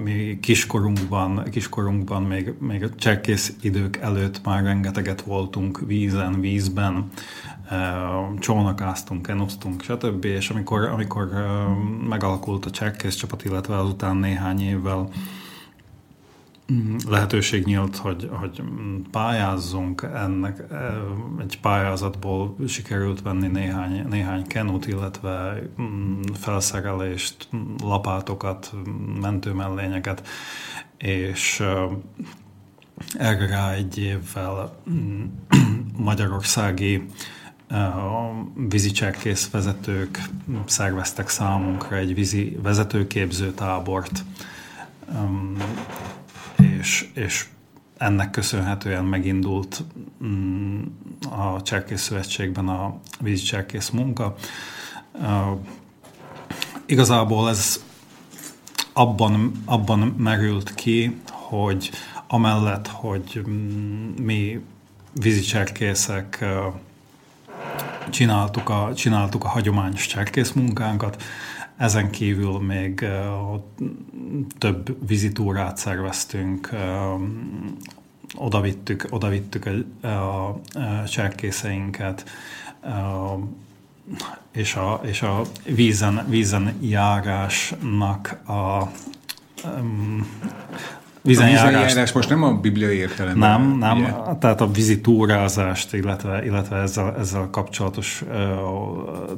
Speaker 2: mi kiskorunkban, kiskorunkban még, még a cserkész idők előtt már rengeteget voltunk vízen, vízben, csónakáztunk, enoztunk, stb. És amikor, amikor megalakult a cserkész csapat, illetve azután néhány évvel mm, lehetőség nyílt, hogy, hogy pályázzunk ennek, egy pályázatból sikerült venni néhány, néhány kenut, illetve mm, felszerelést, lapátokat, mentőmellényeket, és erre rá egy évvel mm, magyarországi a vízi cserkész vezetők szerveztek számunkra egy vízi vezetőképző tábort, um, és, és ennek köszönhetően megindult mm, a Cserkész Szövetségben a vízi cserkész munka. Uh, Igazából ez abban, abban merült ki, hogy amellett, hogy mm, mi vízicserkészek ö, csináltuk a, csináltuk a hagyományos cserkész munkánkat, ezen kívül még több vizitúrát szerveztünk, odavittük, odavittük a, a, a cserkészeinket, és a, és a vízen, vízen járásnak a um,
Speaker 1: Vízen
Speaker 2: vízen
Speaker 1: járás,
Speaker 2: járás
Speaker 1: most nem a bibliai értelemben.
Speaker 2: nem, nem,
Speaker 1: ugye?
Speaker 2: tehát a vízi túrázást, illetve, illetve ezzel, ezzel kapcsolatos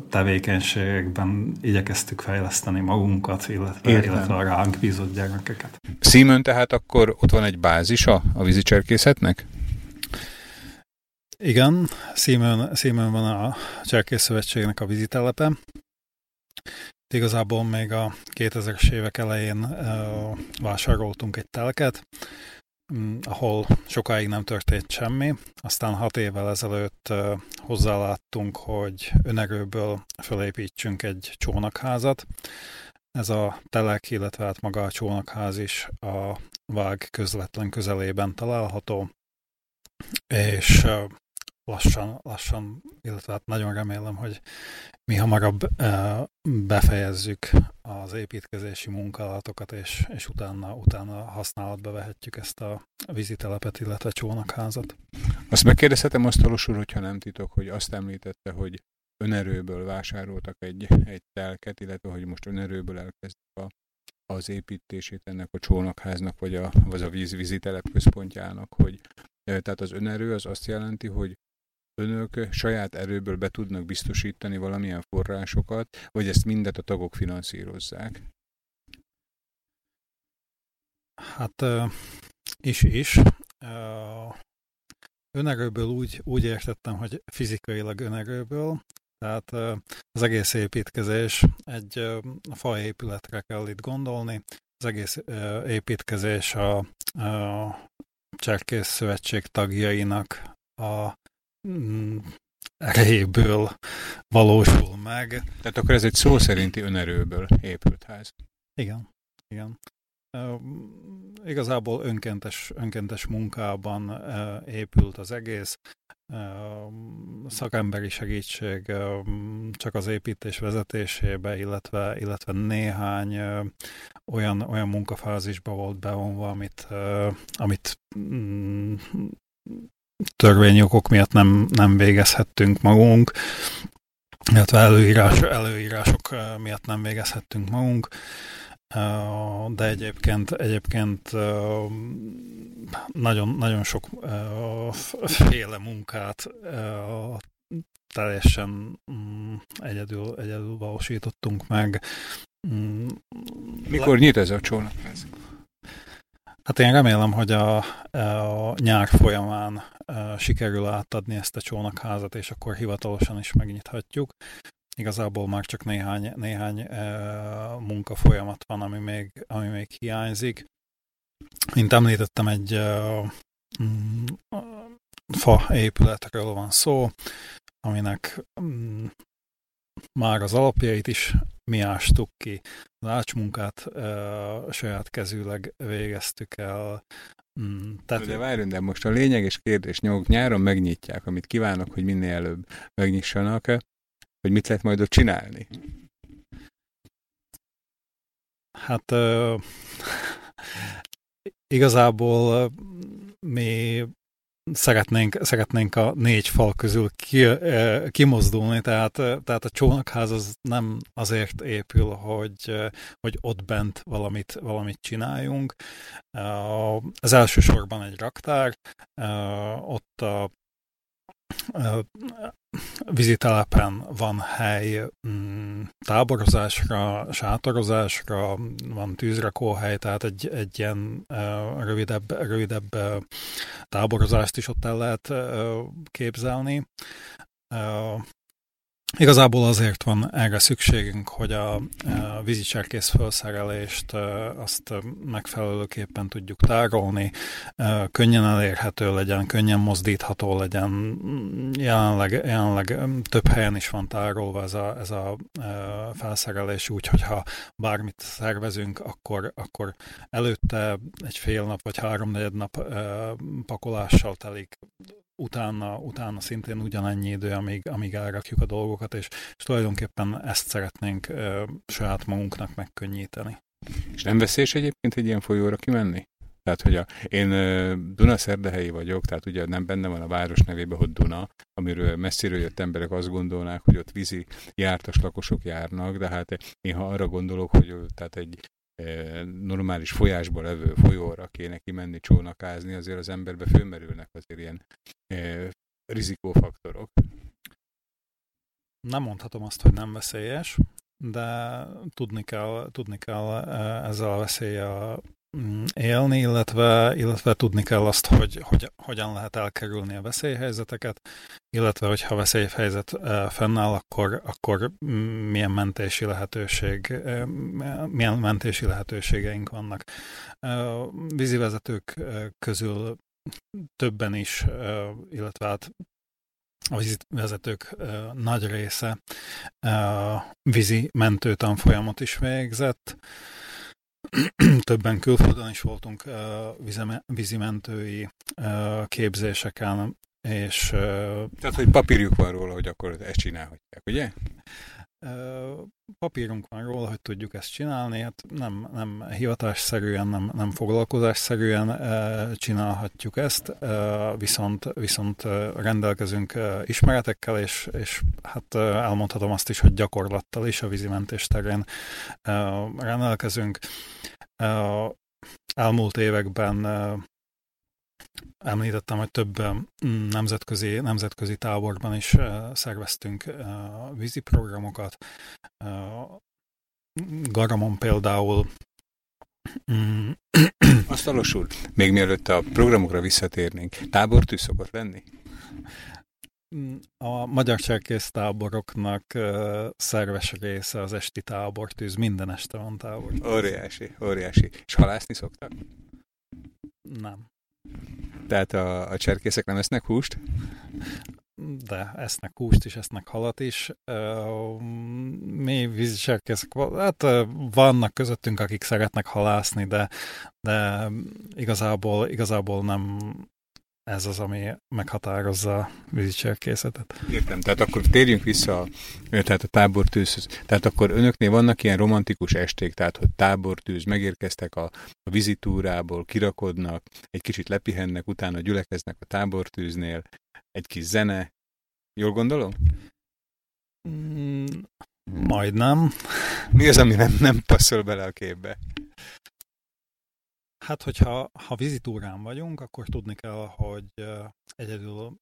Speaker 2: tevékenységekben igyekeztük fejleszteni magunkat, illetve,
Speaker 1: Értem.
Speaker 2: illetve a ránk bízott gyermekeket.
Speaker 1: Szímön tehát akkor ott van egy bázisa a vízicserkészetnek?
Speaker 2: Igen, Szímön, Szímön van a Cserkész Szövetségnek a vizitelepe. Igazából még a 2000-es évek elején vásároltunk egy telket, mm, ahol sokáig nem történt semmi. Aztán hat évvel ezelőtt hozzáláttunk, hogy önerőből felépítsünk egy csónakházat. Ez a telek, illetve hát maga a csónakház is a vág közvetlen közelében található, és lassan, lassan, illetve hát nagyon remélem, hogy mi hamarabb befejezzük az építkezési munkálatokat, és, és utána, utána használatba vehetjük ezt a vízitelepet, illetve csónakházat.
Speaker 1: Azt megkérdezhetem asztalos úr, hogyha nem titok, hogy azt említette, hogy önerőből vásároltak egy, egy telket, illetve hogy most önerőből elkezdik a, az építését ennek a csónakháznak, vagy a, vagy a víz, vízitelep központjának, hogy eh, tehát az önerő az azt jelenti, hogy önök saját erőből be tudnak biztosítani valamilyen forrásokat, vagy ezt mindet a tagok finanszírozzák?
Speaker 2: Hát is is. Önerőből úgy, úgy értettem, hogy fizikailag önerőből, tehát az egész építkezés egy faépületre kell itt gondolni. Az egész építkezés a, a Cserkész Szövetség tagjainak a erejéből valósul meg.
Speaker 1: Tehát akkor ez egy szó szerinti önerőből épült ház.
Speaker 2: Igen, igen. Uh, igazából önkéntes, önkéntes munkában uh, épült az egész. Uh, szakemberi segítség csak az építés vezetésébe, illetve, illetve néhány olyan, olyan munkafázisba volt bevonva, amit, amit mm, törvényokok miatt nem, nem végezhettünk magunk, illetve előírás, előírások miatt nem végezhettünk magunk. De egyébként, egyébként nagyon, nagyon sok féle munkát teljesen um, egyedül, egyedül valósítottunk meg. Um,
Speaker 1: Mikor nyit ez a csónakház?
Speaker 2: Hát én remélem, hogy a, a nyár folyamán sikerül átadni ezt a csónakházat, és akkor hivatalosan is megnyithatjuk. Igazából már csak néhány, néhány munkafolyamat van, ami még, ami még hiányzik. Mint említettem, egy mm, fa épületről van szó, aminek mm, már az alapjait is mi ástuk ki. Az ácsmunkát uh, saját kezűleg végeztük el. Mm,
Speaker 1: Tehát... De várjunk, de most a lényeges kérdés, nyomok nyáron megnyitják, amit kívánok, hogy minél előbb megnyissanak, hogy mit lehet majd ott csinálni?
Speaker 2: Hát uh, igazából mi szeretnénk, szeretnénk a négy fal közül ki, ö, kimozdulni, tehát, ö, tehát a csónakház az nem azért épül, hogy, ö, hogy ott bent valamit, valamit csináljunk. Az elsősorban egy raktár, ott a ö, vízitelepen van hely mm, táborozásra, sátorozásra, van tűzrakóhely, tehát egy, egy ilyen rövidebb, rövidebb táborozást is ott el lehet képzelni. Igazából azért van erre szükségünk, hogy a, a vízicserkész felszerelést azt megfelelőképpen tudjuk tárolni, könnyen elérhető legyen, könnyen mozdítható legyen. Jelenleg, jelenleg több helyen is van tárolva ez a, ez a felszerelés, úgyhogy ha bármit szervezünk, akkor, akkor előtte egy fél nap vagy háromnegyed nap pakolással telik, utána, utána szintén ugyanennyi idő, amíg, amíg elrakjuk a dolgokat, és, és tulajdonképpen ezt szeretnénk ö, saját magunknak megkönnyíteni.
Speaker 1: És nem veszélyes egyébként egy ilyen folyóra kimenni? Tehát, hogy a, én Duna szerdehelyi vagyok, tehát ugye nem benne van a város nevében, hogy Duna, amiről messziről jött emberek azt gondolnák, hogy ott vízi jártas lakosok járnak, de hát én ha arra gondolok, hogy tehát egy normális folyásban levő folyóra kéne kimenni csónakázni, azért az emberbe fölmerülnek azért ilyen rizikófaktorok.
Speaker 2: Nem mondhatom azt, hogy nem veszélyes, de tudni kell, tudni kell ezzel a veszéllyel élni, illetve, illetve tudni kell azt, hogy, hogy hogyan lehet elkerülni a veszélyhelyzeteket, illetve hogyha veszélyhelyzet fennáll, akkor, akkor milyen mentési lehetőség, milyen mentési lehetőségeink vannak. Vízivezetők közül többen is, illetve hát a vízivezetők nagy része vízi mentő tanfolyamot is végzett, többen külföldön is voltunk vízimentői képzéseken, és...
Speaker 1: Tehát, hogy papírjuk van róla, hogy akkor ezt csinálhatják, ugye?
Speaker 2: Papírunk van róla, hogy tudjuk ezt csinálni, hát nem, nem hivatásszerűen, nem, nem foglalkozásszerűen csinálhatjuk ezt, viszont, viszont rendelkezünk ismeretekkel, és, és hát elmondhatom azt is, hogy gyakorlattal is a vízimentés terén rendelkezünk. Elmúlt években Említettem, hogy több nemzetközi, nemzetközi táborban is szerveztünk vízi programokat. Garamon például
Speaker 1: mm, Asztalos úr, még mielőtt a programokra visszatérnénk, tábortű szokott lenni?
Speaker 2: A magyar cserkész táboroknak szerves része az esti tábortűz, minden este van tábortűz.
Speaker 1: Óriási, óriási. És halászni szoktak?
Speaker 2: Nem.
Speaker 1: Tehát a, a cserkészek nem esznek húst?
Speaker 2: De esznek húst is, esznek halat is. Mi vízi cserkészek, hát vannak közöttünk, akik szeretnek halászni, de, de igazából, igazából nem, ez az, ami meghatározza a vízicserkészetet.
Speaker 1: Értem, tehát akkor térjünk vissza tehát a tábortűzhöz. Tehát akkor önöknél vannak ilyen romantikus esték, tehát hogy tábortűz, megérkeztek a, a vizitúrából, kirakodnak, egy kicsit lepihennek, utána gyülekeznek a tábortűznél, egy kis zene. Jól gondolom?
Speaker 2: Mm, majdnem.
Speaker 1: Mi az, ami nem, nem passzol bele a képbe?
Speaker 2: Hát, hogyha ha vizitúrán vagyunk, akkor tudni kell, hogy egyedül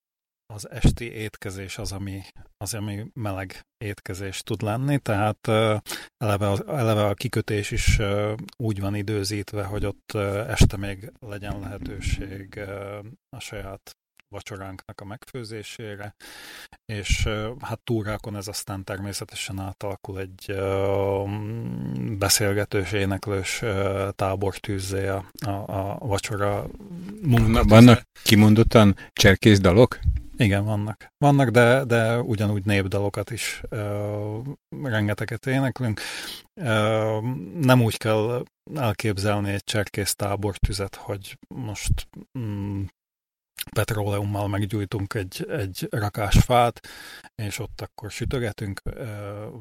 Speaker 2: az esti étkezés az, ami, az, ami meleg étkezés tud lenni, tehát eleve, eleve a kikötés is úgy van időzítve, hogy ott este még legyen lehetőség a saját vacsoránknak a megfőzésére, és hát túrákon ez aztán természetesen átalakul egy beszélgetős, éneklős tábortűzzé a, a, vacsora
Speaker 1: munkatűzé. Vannak kimondottan cserkész dalok?
Speaker 2: Igen, vannak. Vannak, de, de ugyanúgy népdalokat is uh, rengeteget éneklünk. Uh, nem úgy kell elképzelni egy cserkész tábortüzet, hogy most mm, petróleummal meggyújtunk egy, egy rakás fát, és ott akkor sütögetünk,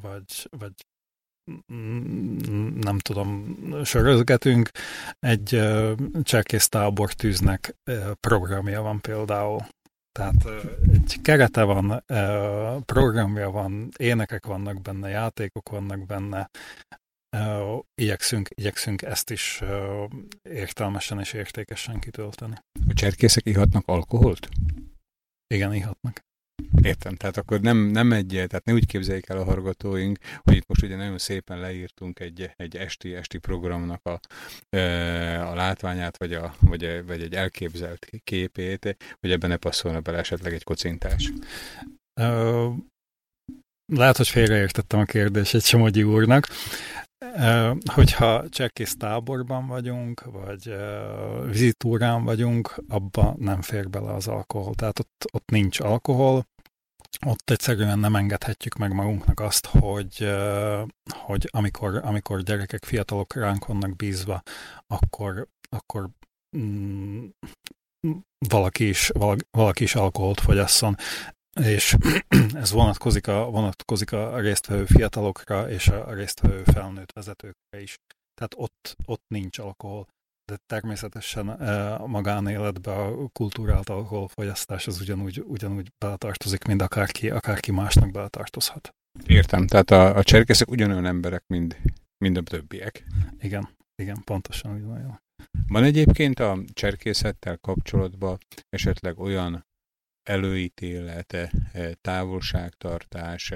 Speaker 2: vagy, vagy nem tudom, sörözgetünk, egy cserkész tábor tűznek ö, programja van például. Tehát egy kerete van, programja van, énekek vannak benne, játékok vannak benne, Ö, igyekszünk, igyekszünk ezt is ö, értelmesen és értékesen kitölteni.
Speaker 1: A cserkészek ihatnak alkoholt?
Speaker 2: Igen, ihatnak.
Speaker 1: Értem, tehát akkor nem, nem egy, tehát ne úgy képzeljék el a hallgatóink, hogy itt most ugye nagyon szépen leírtunk egy, egy esti, esti programnak a, a látványát, vagy, a, vagy, vagy egy elképzelt képét, hogy ebben ne passzolna bele esetleg egy kocintás.
Speaker 2: Ö, lehet, hogy félreértettem a kérdését Somogyi úrnak. Hogyha csekkész táborban vagyunk, vagy vizitúrán vagyunk, abba nem fér bele az alkohol. Tehát ott, ott nincs alkohol, ott egyszerűen nem engedhetjük meg magunknak azt, hogy, hogy amikor, amikor gyerekek, fiatalok ránk vannak bízva, akkor, akkor mm, valaki is, valaki is alkoholt fogyasszon és ez vonatkozik a, vonatkozik a résztvevő fiatalokra és a résztvevő felnőtt vezetőkre is. Tehát ott, ott nincs alkohol, de természetesen a magánéletbe a kultúrált alkoholfogyasztás az ugyanúgy, ugyanúgy beletartozik, mint akárki, akárki másnak beletartozhat.
Speaker 1: Értem, tehát a, a cserkészek ugyanolyan emberek, mint, mint a többiek.
Speaker 2: Igen, igen, pontosan ugyanolyan.
Speaker 1: Van egyébként a cserkészettel kapcsolatban esetleg olyan előítélete, távolságtartás,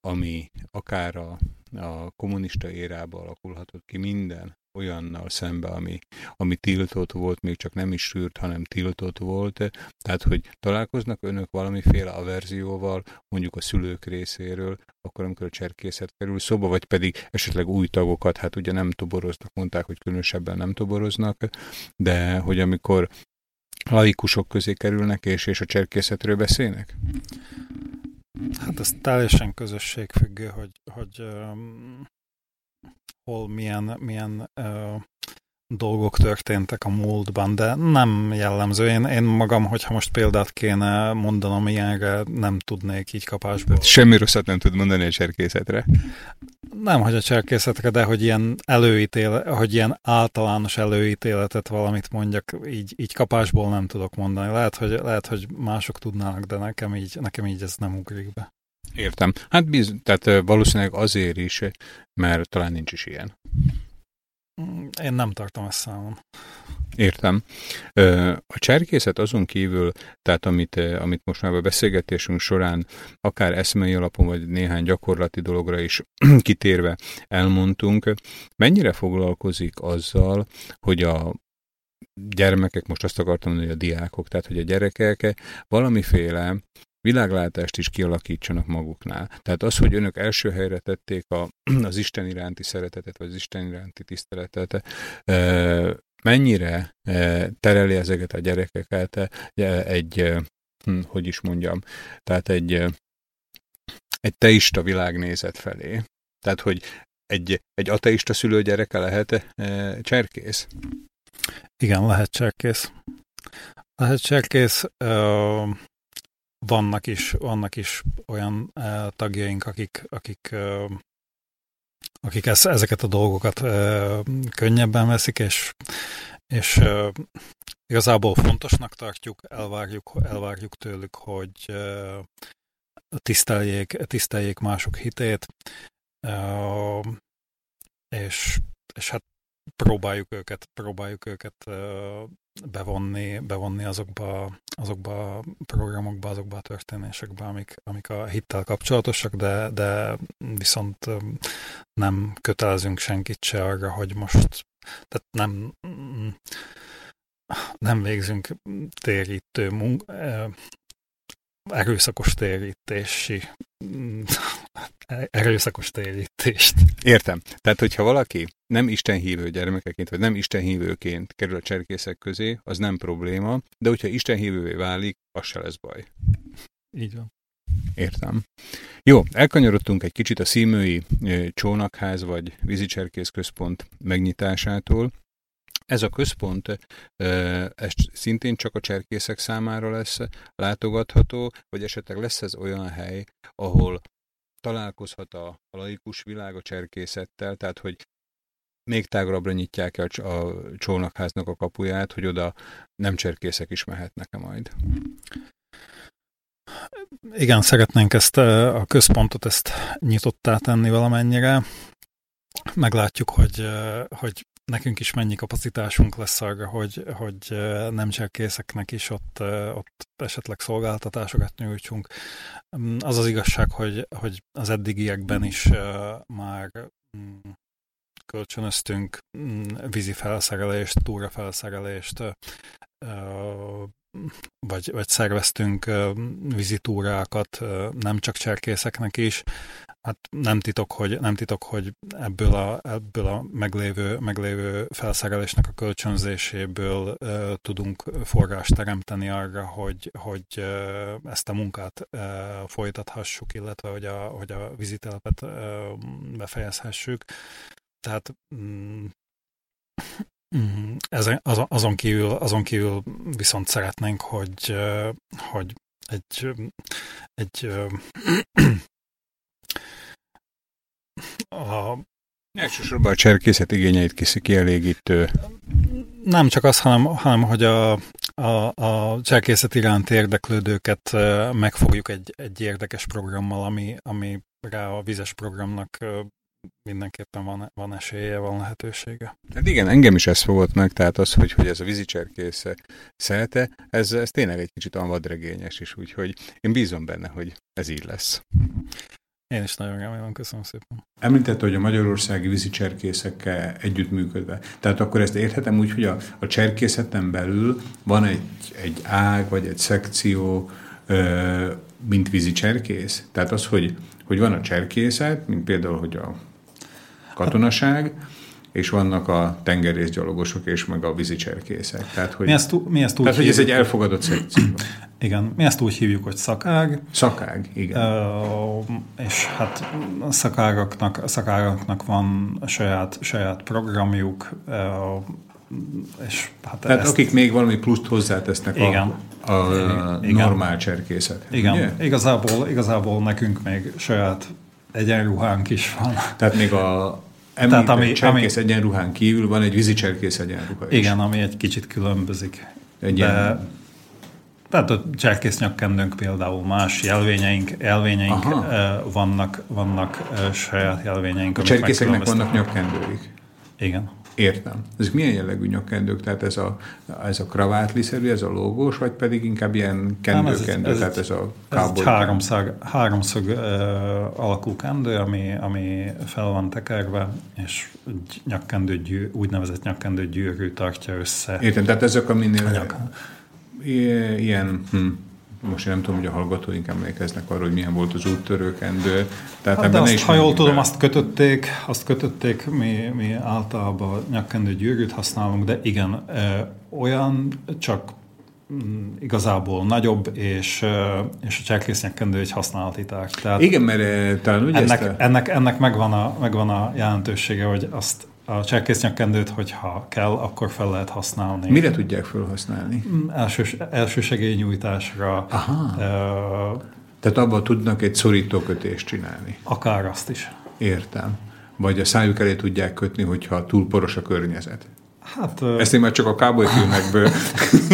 Speaker 1: ami akár a, a kommunista érába alakulhatott ki minden olyannal szembe, ami, ami tiltott volt, még csak nem is sűrt, hanem tiltott volt. Tehát, hogy találkoznak önök valamiféle averzióval, mondjuk a szülők részéről, akkor amikor a cserkészet kerül szóba, vagy pedig esetleg új tagokat, hát ugye nem toboroznak, mondták, hogy különösebben nem toboroznak, de hogy amikor laikusok közé kerülnek, és, és a cserkészetről beszélnek?
Speaker 2: Hát ez teljesen közösségfüggő, hogy, hogy um, hol milyen, milyen uh, dolgok történtek a múltban, de nem jellemző. Én, én magam, hogyha most példát kéne mondanom ilyenre, nem tudnék így kapásból.
Speaker 1: Semmi rosszat nem tud mondani a cserkészetre.
Speaker 2: Nem, hogy a cserkészetre, de hogy ilyen előítélet, hogy ilyen általános előítéletet valamit mondjak, így, így kapásból nem tudok mondani. Lehet, hogy, lehet, hogy mások tudnának, de nekem így, nekem így ez nem ugrik be.
Speaker 1: Értem. Hát biz, tehát valószínűleg azért is, mert talán nincs is ilyen.
Speaker 2: Én nem tartom ezt számon.
Speaker 1: Értem. A cserkészet azon kívül, tehát amit, amit most már a beszélgetésünk során akár eszmei alapon, vagy néhány gyakorlati dologra is kitérve elmondtunk, mennyire foglalkozik azzal, hogy a gyermekek, most azt akartam mondani, hogy a diákok, tehát hogy a gyerekek valamiféle világlátást is kialakítsanak maguknál. Tehát az, hogy önök első helyre tették a, az Isten iránti szeretetet, vagy az Isten iránti tiszteletet, mennyire tereli ezeket a gyerekeket egy, hm, hogy is mondjam, tehát egy, egy teista világnézet felé. Tehát, hogy egy, egy ateista szülő gyereke lehet cserkész?
Speaker 2: Igen, lehet cserkész. Lehet cserkész, vannak is, vannak is olyan uh, tagjaink, akik, akik, uh, akik ez, ezeket a dolgokat uh, könnyebben veszik, és, és uh, igazából fontosnak tartjuk, elvárjuk, elvárjuk tőlük, hogy uh, tiszteljék, tiszteljék mások hitét, uh, és, és hát próbáljuk őket, próbáljuk őket bevonni, bevonni azokba, azokba a programokba, azokba a történésekbe, amik, amik a hittel kapcsolatosak, de, de viszont nem kötelezünk senkit se arra, hogy most tehát nem, nem végzünk térítő munk, erőszakos térítési erőszakos térítést.
Speaker 1: Értem. Tehát, hogyha valaki nem istenhívő gyermekeként, vagy nem istenhívőként kerül a cserkészek közé, az nem probléma, de hogyha istenhívővé válik, az se lesz baj.
Speaker 2: Így van.
Speaker 1: Értem. Jó, elkanyarodtunk egy kicsit a szímői csónakház vagy vízicserkész központ megnyitásától. Ez a központ ez szintén csak a cserkészek számára lesz látogatható, vagy esetleg lesz ez olyan hely, ahol találkozhat a, laikus világ a cserkészettel, tehát hogy még tágabbra nyitják el a, csónakháznak a kapuját, hogy oda nem cserkészek is mehetnek-e majd.
Speaker 2: Igen, szeretnénk ezt a központot ezt nyitottá tenni valamennyire. Meglátjuk, hogy, hogy nekünk is mennyi kapacitásunk lesz arra, hogy, hogy nem cserkészeknek is ott, ott esetleg szolgáltatásokat nyújtsunk. Mm, Az az igazság, hogy, hogy az eddigiekben is már mm, kölcsönöztünk mm, vízi felszerelést, túrafelszerelést, vagy, vagy szerveztünk vizitúrákat nem csak cserkészeknek is. Hát nem titok, hogy, nem titok, hogy ebből a, ebből a meglévő, meglévő felszerelésnek a kölcsönzéséből uh, tudunk forrást teremteni arra, hogy, hogy ezt a munkát uh, folytathassuk, illetve hogy a, hogy a vizitelepet uh, befejezhessük. Tehát mm, Ezen, azon, azon, kívül, azon kívül viszont szeretnénk, hogy, hogy egy, egy a,
Speaker 1: Elsősorban a cserkészet igényeit kiszi kielégítő.
Speaker 2: nem csak az, hanem, hanem hogy a, a, a cserkészet iránt érdeklődőket megfogjuk egy, egy érdekes programmal, ami, ami rá a vizes programnak mindenképpen van, van esélye, van lehetősége.
Speaker 1: Hát igen, engem is ez fogott meg, tehát az, hogy, hogy ez a vízicserkész szelte, ez, ez tényleg egy kicsit olyan vadregényes is, úgyhogy én bízom benne, hogy ez így lesz.
Speaker 2: Én is nagyon remélem, köszönöm szépen.
Speaker 1: Említette, hogy a magyarországi vízicserkészekkel együttműködve. Tehát akkor ezt érthetem úgy, hogy a, a cserkészeten belül van egy, egy ág, vagy egy szekció, ö, mint vízicserkész. Tehát az, hogy, hogy van a cserkészet, mint például, hogy a katonaság, és vannak a tengerészgyalogosok és meg a vízicserkészek. Tehát, hogy,
Speaker 2: Mi ezt, mi ezt úgy
Speaker 1: tehát, hogy ez egy elfogadott szekció.
Speaker 2: igen, mi ezt úgy hívjuk, hogy szakág,
Speaker 1: Szakág, igen.
Speaker 2: Ö, és hát szakágaknak, a szakágaknak van saját, saját programjuk, ö, és hát
Speaker 1: Tehát
Speaker 2: ezt,
Speaker 1: akik még valami pluszt hozzátesznek
Speaker 2: Igen.
Speaker 1: a, a
Speaker 2: Igen.
Speaker 1: normál cserkészet.
Speaker 2: igen,
Speaker 1: Ugye?
Speaker 2: igazából, igazából nekünk még saját egyenruhánk is van.
Speaker 1: Tehát még a
Speaker 2: Tehát ami-
Speaker 1: cserkész
Speaker 2: ami-
Speaker 1: egyenruhán kívül van egy vízi cserkész egyenruha is.
Speaker 2: Igen, ami egy kicsit különbözik.
Speaker 1: Egy
Speaker 2: De,
Speaker 1: ilyen-
Speaker 2: tehát a cserkész nyakkendőnk például más jelvényeink, jelvényeink
Speaker 1: Aha.
Speaker 2: vannak, vannak saját jelvényeink.
Speaker 1: A cserkészeknek vannak nyakkendőik.
Speaker 2: Igen.
Speaker 1: Értem. Ezek milyen jellegű nyakkendők? Tehát ez a, ez a kravátliszerű, ez a logós, vagy pedig inkább ilyen kendő-kendő,
Speaker 2: ez,
Speaker 1: tehát ez a
Speaker 2: ez egy háromszög, háromszög uh, alakú kendő, ami, ami fel van tekerve, és egy nyakkendő gyű, úgynevezett nyakkendő gyűrű tartja össze.
Speaker 1: Értem, tehát ezek a minél
Speaker 2: nyak-
Speaker 1: ilyen, hm, most én nem tudom, hogy a hallgatóink emlékeznek arra, hogy milyen volt az úttörőkendő. Tehát
Speaker 2: Hát
Speaker 1: ebben
Speaker 2: azt, ha jól tudom, azt kötötték, azt kötötték, mi, mi általában nyakkendő gyűrűt használunk, de igen, olyan csak mm, igazából nagyobb, és, és a cserkész nyakkendő egy használati tárgy. Tehát
Speaker 1: Igen, mert talán ugye
Speaker 2: ennek,
Speaker 1: ezt
Speaker 2: ennek, ennek megvan, a, megvan a jelentősége, hogy azt a cserkésznyakkendőt, hogyha kell, akkor fel lehet használni.
Speaker 1: mire tudják felhasználni?
Speaker 2: Mm, Elsős, elsősegélynyújtásra,
Speaker 1: Aha.
Speaker 2: ö,
Speaker 1: Tehát abban tudnak egy szorítókötést csinálni.
Speaker 2: akár azt is.
Speaker 1: Értem. Vagy a szájuk elé tudják kötni, hogyha túl poros a környezet.
Speaker 2: Hát
Speaker 1: Ezt én már csak a cowboy filmekből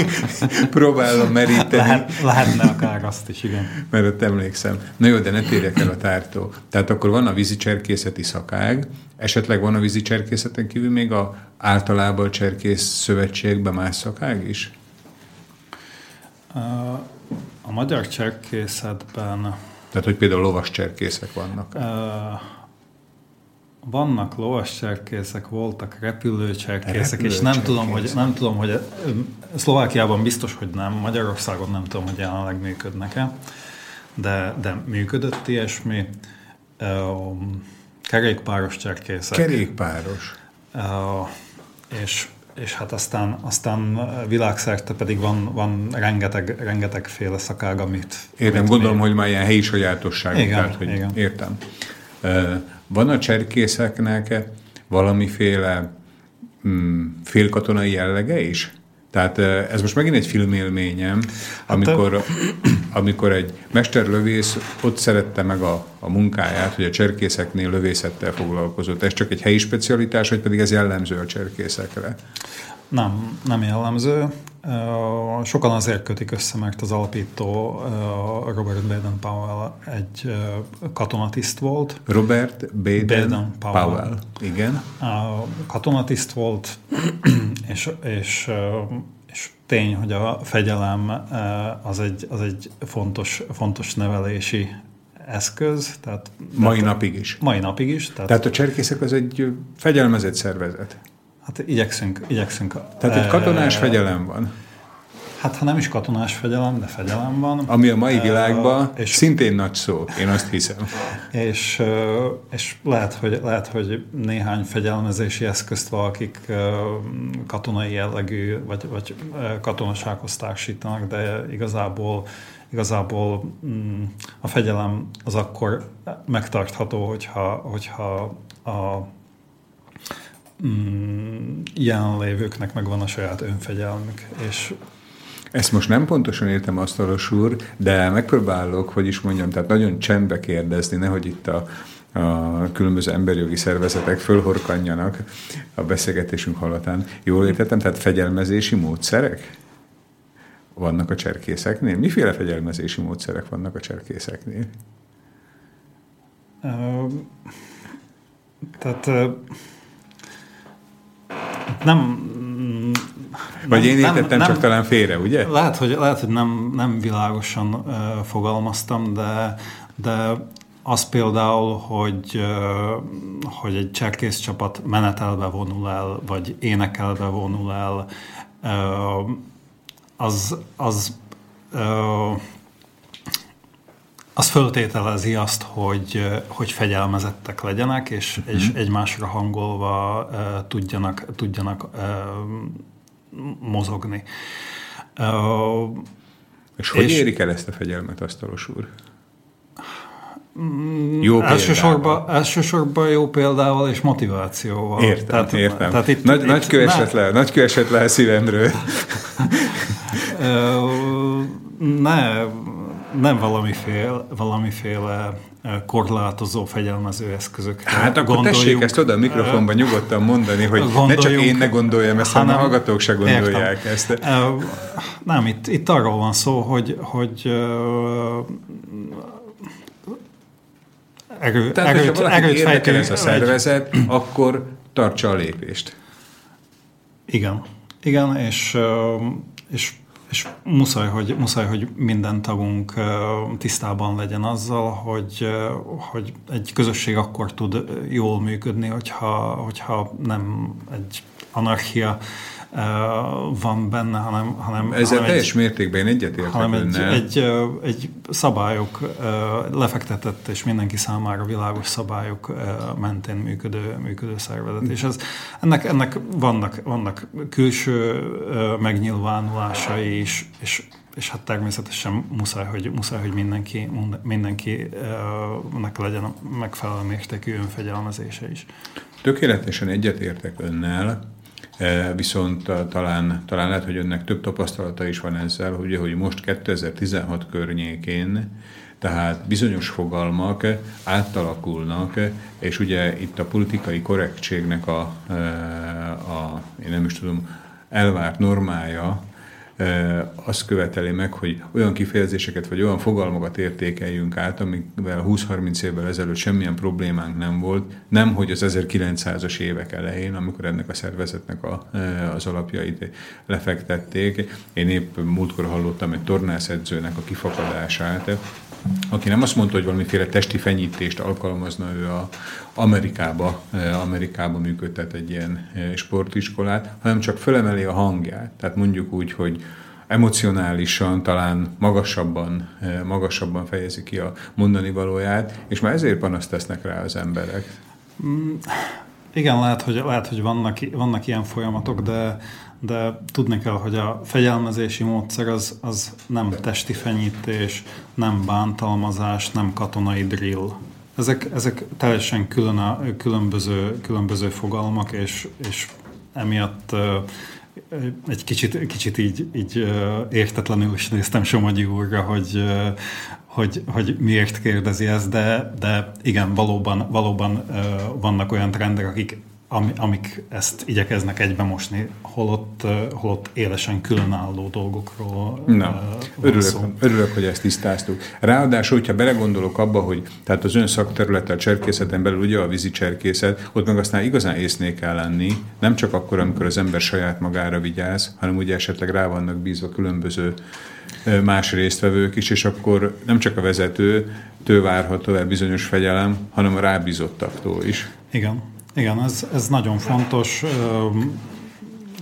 Speaker 1: próbálom meríteni,
Speaker 2: lehet, lehetne akár azt is, igen.
Speaker 1: mert ott emlékszem. Na jó, de ne térjek el a tártól. Tehát akkor van a vízi cserkészeti szakág, esetleg van a vízi cserkészeten kívül még a általában a cserkész szövetségben más szakág is?
Speaker 2: A magyar cserkészetben
Speaker 1: Tehát, hogy például lovas cserkészek vannak.
Speaker 2: ö, vannak lovas cserkészek, voltak repülőcserkészek, és nem tudom, hogy, nem tudom, hogy Szlovákiában biztos, hogy nem, Magyarországon nem tudom, hogy jelenleg működnek-e, de, de működött ilyesmi. Kerékpáros cserkészek.
Speaker 1: Kerékpáros.
Speaker 2: És, és hát aztán, aztán világszerte pedig van, van rengeteg, rengeteg féle szakág, amit...
Speaker 1: Értem,
Speaker 2: amit
Speaker 1: gondolom,
Speaker 2: mi-
Speaker 1: hogy már ilyen helyi sajátosságok.
Speaker 2: Igen,
Speaker 1: tehát, hogy
Speaker 2: igen.
Speaker 1: Értem. Van a cserkészeknek valamiféle mm, félkatonai jellege is? Tehát ez most megint egy filmélményem, amikor amikor egy mesterlövész ott szerette meg a, a munkáját, hogy a cserkészeknél lövészettel foglalkozott. Ez csak egy helyi specialitás, vagy pedig ez jellemző a cserkészekre?
Speaker 2: Nem, nem jellemző. Sokan azért kötik össze, mert az alapító Robert Baden-Powell egy ö, katonatiszt volt.
Speaker 1: Robert Baden,
Speaker 2: Baden
Speaker 1: Powell.
Speaker 2: Powell.
Speaker 1: Powell. Igen.
Speaker 2: Katonatiszt volt, és, és, és tény, hogy a fegyelem az egy, az egy fontos, fontos nevelési eszköz. Tehát,
Speaker 1: Mai
Speaker 2: tehát-
Speaker 1: napig is.
Speaker 2: Mai napig is. Tehát,
Speaker 1: Tehát a cserkészek az egy fegyelmezett szervezet.
Speaker 2: Hát igyekszünk, igyekszünk.
Speaker 1: Tehát egy katonás fegyelem van,
Speaker 2: Hát ha nem is katonás fegyelem, de fegyelem van.
Speaker 1: ami a mai világban
Speaker 2: és,
Speaker 1: szintén nagy szó, én azt hiszem.
Speaker 2: és, és lehet, hogy, lehet, hogy néhány fegyelmezési eszközt valakik katonai jellegű, vagy, vagy katonasághoz társítanak, de igazából igazából mm, a fegyelem az akkor megtartható, hogyha, hogyha a mm, jelenlévőknek megvan a saját önfegyelmük, és
Speaker 1: Ezt most nem pontosan értem, Asztalos úr, de megpróbálok, hogy is mondjam, tehát nagyon csendbe kérdezni, nehogy itt a, a különböző emberjogi szervezetek fölhorkanjanak a beszélgetésünk hallatán. Jól értettem? Tehát fegyelmezési módszerek vannak a cserkészeknél? Miféle fegyelmezési módszerek vannak a cserkészeknél?
Speaker 2: Ö, Tehát ö, nem...
Speaker 1: Vagy én értettem
Speaker 2: nem-
Speaker 1: csak talán félre, ugye?
Speaker 2: Lehet, hogy, lehet, hogy nem, nem világosan uh, fogalmaztam, de, de az például, hogy, uh, hogy egy cserkész csapat menetelve vonul el, vagy énekelve vonul el, uh, az, az uh, az föltételezi azt, hogy, hogy fegyelmezettek legyenek, és,
Speaker 1: Mhm.
Speaker 2: és egymásra hangolva uh, tudjanak, tudjanak uh, mozogni. Uh,
Speaker 1: És hogy
Speaker 2: És-
Speaker 1: érik el ezt a fegyelmet, Asztalos úr? Jó
Speaker 2: elsősorban, elsősorban jó példával és motivációval.
Speaker 1: Értem, tehát, értem. Tehát
Speaker 2: itt,
Speaker 1: nagy,
Speaker 2: itt
Speaker 1: nagy kő esett le, nagy kő esett le a szívemről.
Speaker 2: Ne, nem valamiféle, valamiféle ö, korlátozó fegyelmező eszközökre
Speaker 1: Hát akkor tessék ezt oda a mikrofonba nyugodtan mondani, hogy ne csak én ne gondoljam ezt, hanem a hallgatók se gondolják
Speaker 2: Értem.
Speaker 1: ezt.
Speaker 2: Ö, Nem, itt, itt arról van szó, hogy, hogy erő,
Speaker 1: Tehát,
Speaker 2: erőt,
Speaker 1: valakit
Speaker 2: erőt fejtünk
Speaker 1: ez a
Speaker 2: egy-
Speaker 1: szervezet, akkor tartsa a lépést.
Speaker 2: Igen, igen, és, és, és muszáj, hogy, muszáj, hogy minden tagunk tisztában legyen azzal, hogy, hogy egy közösség akkor tud jól működni, hogyha, hogyha nem egy anarchia van benne, hanem, hanem,
Speaker 1: Ezzel
Speaker 2: hanem
Speaker 1: teljes
Speaker 2: egy,
Speaker 1: mértékben egyetértek
Speaker 2: hanem egy, egy, egy szabályok, lefektetett és mindenki számára világos szabályok mentén működő, működő szervezet. És ez, ennek, ennek vannak, vannak külső megnyilvánulásai is, és és hát természetesen muszáj, hogy, muszáj, hogy mindenki, mindenkinek legyen megfelelő mértékű önfegyelmezése is.
Speaker 1: Tökéletesen egyetértek önnel, viszont eh, talán, talán lehet, hogy önnek több tapasztalata is van ezzel, hogy, hogy most 2016 környékén tehát bizonyos fogalmak átalakulnak, és ugye itt a politikai korrektségnek a, eh, a én nem is tudom, elvárt normája, azt követeli meg, hogy olyan kifejezéseket vagy olyan fogalmakat értékeljünk át, amikvel 20-30 évvel ezelőtt semmilyen problémánk nem volt, nem hogy az 1900-as évek elején, amikor ennek a szervezetnek a, az alapjait lefektették. Én épp múltkor hallottam egy tornászedzőnek a kifakadását, aki nem azt mondta, hogy valamiféle testi fenyítést alkalmazna ő a Amerikába, Amerikába működtet egy ilyen sportiskolát, hanem csak fölemeli a hangját. Tehát mondjuk úgy, hogy emocionálisan, talán magasabban, magasabban fejezi ki a mondani valóját, és már ezért panaszt tesznek rá az emberek.
Speaker 2: Igen, lehet, hogy, lehet, hogy vannak, vannak ilyen folyamatok, de, de tudni kell, hogy a fegyelmezési módszer az, az nem testi fenyítés, nem bántalmazás, nem katonai drill. Ezek, ezek teljesen külön a, különböző, különböző fogalmak, és, és emiatt egy kicsit, kicsit így, így értetlenül is néztem Somogyi úrra, hogy, hogy, hogy miért kérdezi ezt, de, de igen, valóban, valóban ö, vannak olyan trendek, akik ami, amik ezt igyekeznek egybemosni, holott, ö, holott élesen különálló dolgokról ö,
Speaker 1: Na, örülök,
Speaker 2: szó.
Speaker 1: örülök, hogy ezt tisztáztuk. Ráadásul, hogyha belegondolok abba, hogy tehát az ön szakterülete a cserkészeten belül ugye a vízi cserkészet, ott meg aztán igazán észnél kell lenni, nem csak akkor, amikor az ember saját magára vigyáz, hanem ugye esetleg rá vannak bízva különböző más résztvevők is, és akkor nem csak a vezető, tő várható el bizonyos fegyelem, hanem a rábízottaktól is.
Speaker 2: Igen, igen ez, ez nagyon fontos.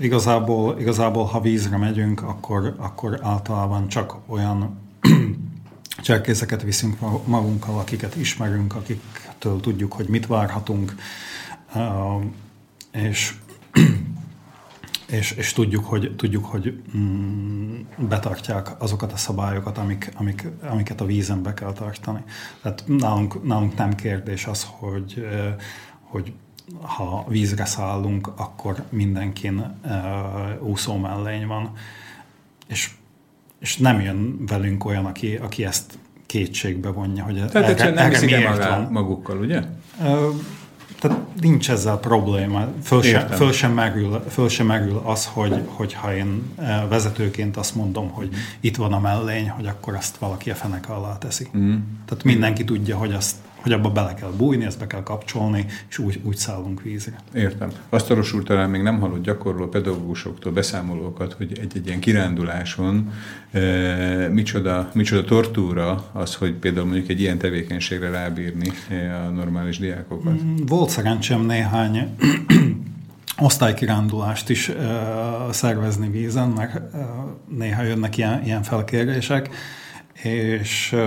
Speaker 2: Igazából, igazából, ha vízre megyünk, akkor, akkor általában csak olyan cserkészeket viszünk ma- magunkkal, akiket ismerünk, akiktől tudjuk, hogy mit várhatunk, és, és, és tudjuk, hogy, tudjuk, hogy mm, betartják azokat a szabályokat, amik, amik, amiket a vízen be kell tartani. Tehát nálunk, nálunk nem kérdés az, hogy, hogy ha vízre szállunk, akkor mindenkin uh, úszó mellény van. És, és nem jön velünk olyan, aki, aki ezt kétségbe vonja, hogy
Speaker 1: Tehát egyszerűen nem el
Speaker 2: miért van.
Speaker 1: magukkal, ugye?
Speaker 2: Ö, Tehát nincs ezzel probléma. Föl sem,
Speaker 1: Értem.
Speaker 2: föl sem, merül, föl sem merül az, hogy, hogy ha én eh, vezetőként azt mondom, hogy itt van a mellény, hogy akkor azt valaki a fenek alá teszi. Mm. Tehát mindenki tudja, hogy, azt, hogy abba bele kell bújni, ezt be kell kapcsolni, és úgy, úgy szállunk vízre.
Speaker 1: Értem. Asztalos úr talán még nem hallott gyakorló pedagógusoktól beszámolókat, hogy egy-egy ilyen kiránduláson e, micsoda, micsoda tortúra az, hogy például mondjuk egy ilyen tevékenységre rábírni e, a normális diákokat.
Speaker 2: Volt szerencsém néhány osztálykirándulást is uh, szervezni vízen, mert uh, néha jönnek ilyen, ilyen felkérések, és uh,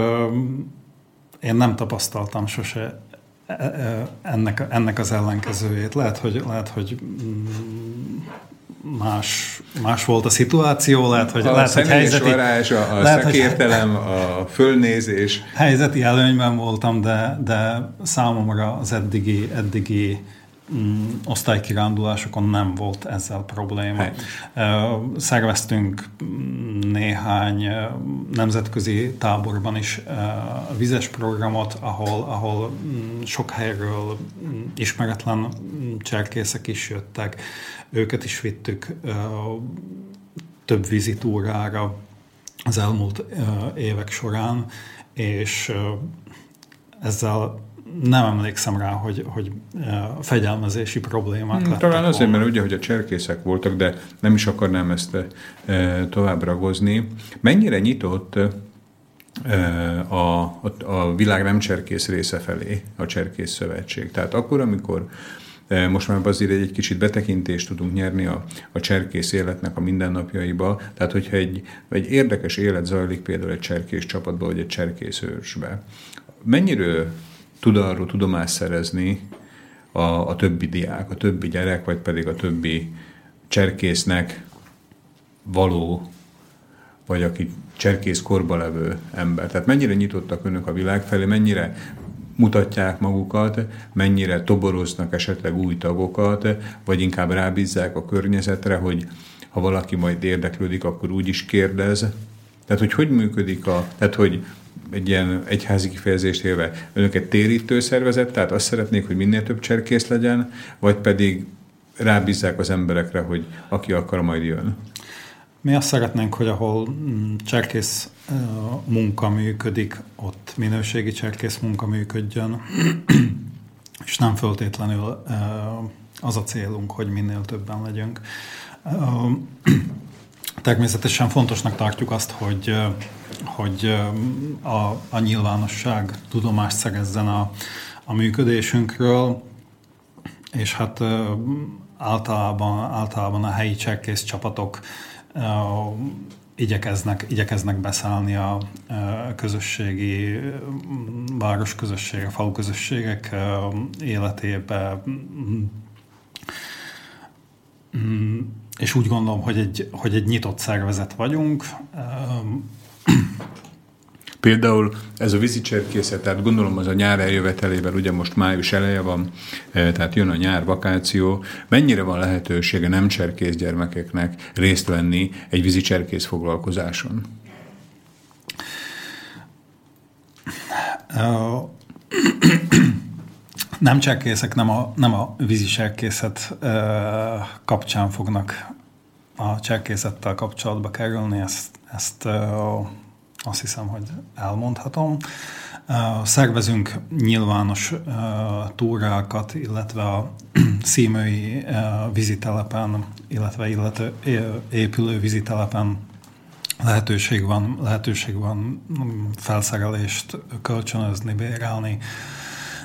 Speaker 2: én nem tapasztaltam sose e- e- ennek, ennek az ellenkezőjét. Lehet, hogy, lehet, hogy mm, más, más volt a szituáció, lehet, hogy,
Speaker 1: A
Speaker 2: lehet, hogy helyzeti,
Speaker 1: varázs, a, a
Speaker 2: lehet, hogy-
Speaker 1: szakértelem, a fölnézés.
Speaker 2: helyzeti előnyben voltam, de, de számomra az eddigi, eddigi mm, osztálykirándulásokon nem volt ezzel probléma. Ö, Szerveztünk mm, néhány nemzetközi táborban is vizes programot, ahol, ahol mm, sok helyről mm, ismeretlen cserkészek is jöttek. Őket is vittük több vizitúrára az elmúlt évek során, és ezzel nem emlékszem rá, hogy, hogy ö, fegyelmezési problémák
Speaker 1: Hmm, Talán azért,
Speaker 2: volna.
Speaker 1: mert ugye, hogy a cserkészek voltak, de nem is akarnám ezt e, tovább ragozni. Mennyire nyitott e, a, a, a világ nem cserkész része felé a Cserkész Szövetség? Tehát akkor, amikor e, most már azért egy kicsit betekintést tudunk nyerni a, a cserkész életnek a mindennapjaiba, tehát hogyha egy, egy érdekes élet zajlik például egy cserkész csapatban, vagy egy cserkész őrsbe, mennyire tud arról tudomást szerezni a, a többi diák, a többi gyerek, vagy pedig a többi cserkésznek való, vagy aki cserkész korba levő ember. Tehát mennyire nyitottak önök a világ felé, mennyire mutatják magukat, mennyire toboroznak esetleg új tagokat, vagy inkább rábízzák a környezetre, hogy ha valaki majd érdeklődik, akkor úgy is kérdez. Tehát, hogy hogy működik a, tehát, hogy egy ilyen egyházi kifejezést élve, egy térítő szervezet, tehát azt szeretnék, hogy minél több cserkész legyen, vagy pedig rábízzák az emberekre, hogy aki akar, majd jön.
Speaker 2: Mi azt szeretnénk, hogy ahol mm, cserkész munka működik, ott minőségi cserkész munka működjön, és nem föltétlenül ö, az a célunk, hogy minél többen legyünk. Természetesen fontosnak tartjuk azt, hogy, hogy a, a nyilvánosság tudomást szerezzen a, a működésünkről, és hát általában, általában a helyi cserkész csapatok igyekeznek, igyekeznek beszállni a közösségi, városközösségek, falu közösségek életébe. És úgy gondolom, hogy egy, hogy egy nyitott szervezet vagyunk. Ö,
Speaker 1: Például ez a vízicserkészet, tehát gondolom az a nyár eljövetelével, ugye most május eleje van, eh, tehát jön a nyár vakáció, mennyire van lehetősége nem cserkész gyermekeknek részt venni egy vízicserkész foglalkozáson?
Speaker 2: Nem cserkészek, nem a, nem a vízi cserkészet ö, kapcsán fognak a cserkészettel kapcsolatba kerülni, ezt, ezt ö, azt hiszem, hogy elmondhatom. Szervezünk nyilvános túrákat, illetve a szímői ö, vízitelepen, illetve illető, épülő vízitelepen lehetőség van, lehetőség van mm, felszerelést kölcsönözni, bérelni.